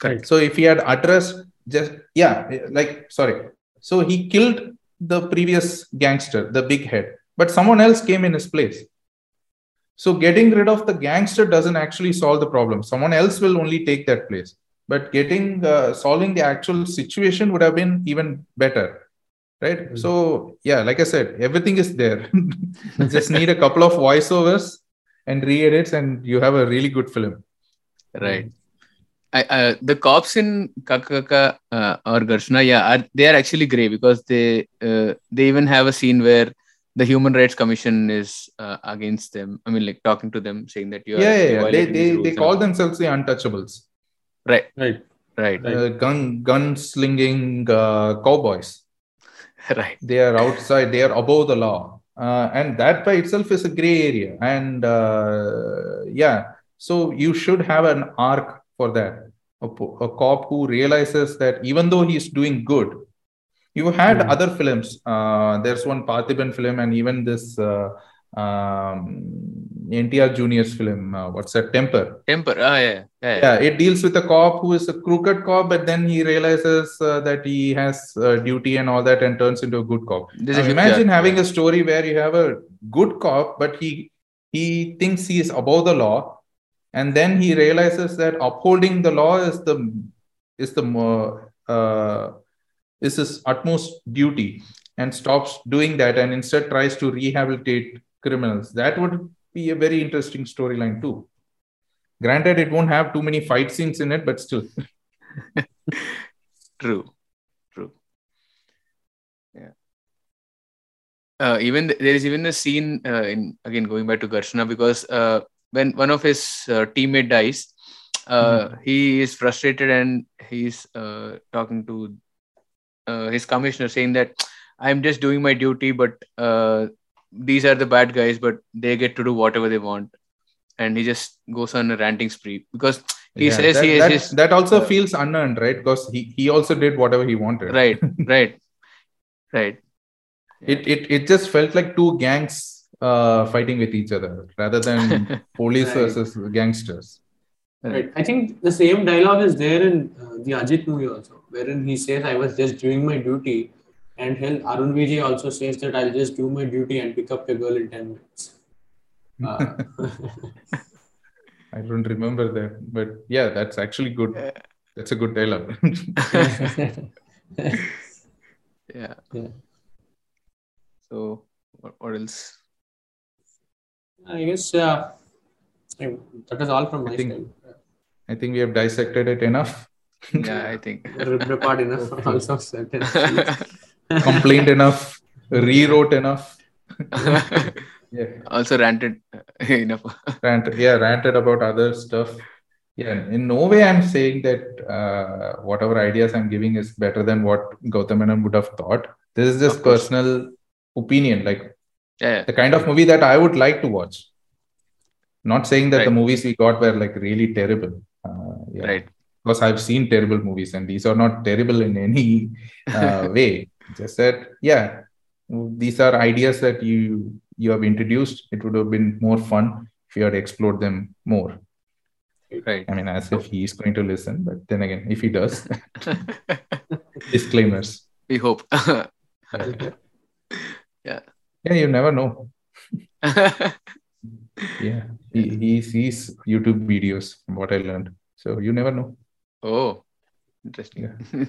Correct. So if he had addressed just yeah, like sorry, so he killed the previous gangster, the big head, but someone else came in his place. So getting rid of the gangster doesn't actually solve the problem. Someone else will only take that place. But getting uh, solving the actual situation would have been even better, right? Mm. So yeah, like I said, everything is there. Just need a couple of voiceovers and re-edits, and you have a really good film. Right. I, uh, the cops in Kaka Kaka uh, or Garshana, yeah, are, they are actually grey because they uh, they even have a scene where the Human Rights Commission is uh, against them. I mean, like talking to them, saying that you are Yeah, yeah, yeah. They they, they call all. themselves the untouchables. Right, Right. right, Right. Uh, gun gunslinging uh, cowboys. right, they are outside they are above the law uh, and that by itself is a gray area and uh, yeah so you should have an arc for that a, a cop who realizes that even though he's doing good you had Hmm. other films uh, there's one Parthiban film and even this uh, um, NTR Junior's film uh, what's that temper temper. Ah, yeah, yeah, yeah. it deals with a cop who is a crooked cop but then he realizes uh, that he has uh, duty and all that and turns into a good cop a now imagine having yeah. a story where you have a good cop but he he thinks he is above the law and then he realizes that upholding the law is the is the more uh, is his utmost duty and stops doing that and instead tries to rehabilitate criminals that would be a very interesting storyline too granted it won't have too many fight scenes in it but still True, true. Yeah. Uh, even th- there is even a scene uh, in again going back to Garshana because uh, when one of his uh, teammate dies, uh, he is frustrated and he's uh, talking to uh, his commissioner saying that I'm just doing my duty, but uh, these are the bad guys, but they get to do whatever they want, and he just goes on a ranting spree because he Yeah, says that, he is that, just that also feels unearned right because he, he also did whatever he wanted right, right, right. it, it it just felt like two gangs uh, fighting with each other rather than police Right. versus gangsters Right. I think the same dialogue is there in uh, the Ajit movie also, wherein he says, "I was just doing my duty," and hell, Arun Vijay also says that I'll just do my duty and pick up your girl in ten minutes. Uh, I don't remember that, but yeah, that's actually good. That's a good dialogue. Yeah. Yeah. So what, what else? I guess uh, that is all from my think- side. I think we have dissected it enough, Yeah, I think. Ripped apart enough. Also certain. Complained enough, rewrote enough. Yeah, also ranted enough. ranted, yeah, ranted about other stuff. Yeah, in no way I'm saying that uh, whatever ideas I'm giving is better than what Gautam Menon would have thought. This is just personal opinion, like yeah, the kind of movie that I would like to watch. Not saying that the movies we got were like really terrible. Uh, yeah. right. Because I've seen terrible movies and these are not terrible in any uh, way just that yeah these are ideas that you you have introduced. It would have been more fun if you had explored them more. Right. I mean as if he's going to listen but then again if he does disclaimers. We hope. Yeah. Yeah you never know. Yeah he, he sees youtube videos from what i learned. So you never know. Oh interesting. Yeah.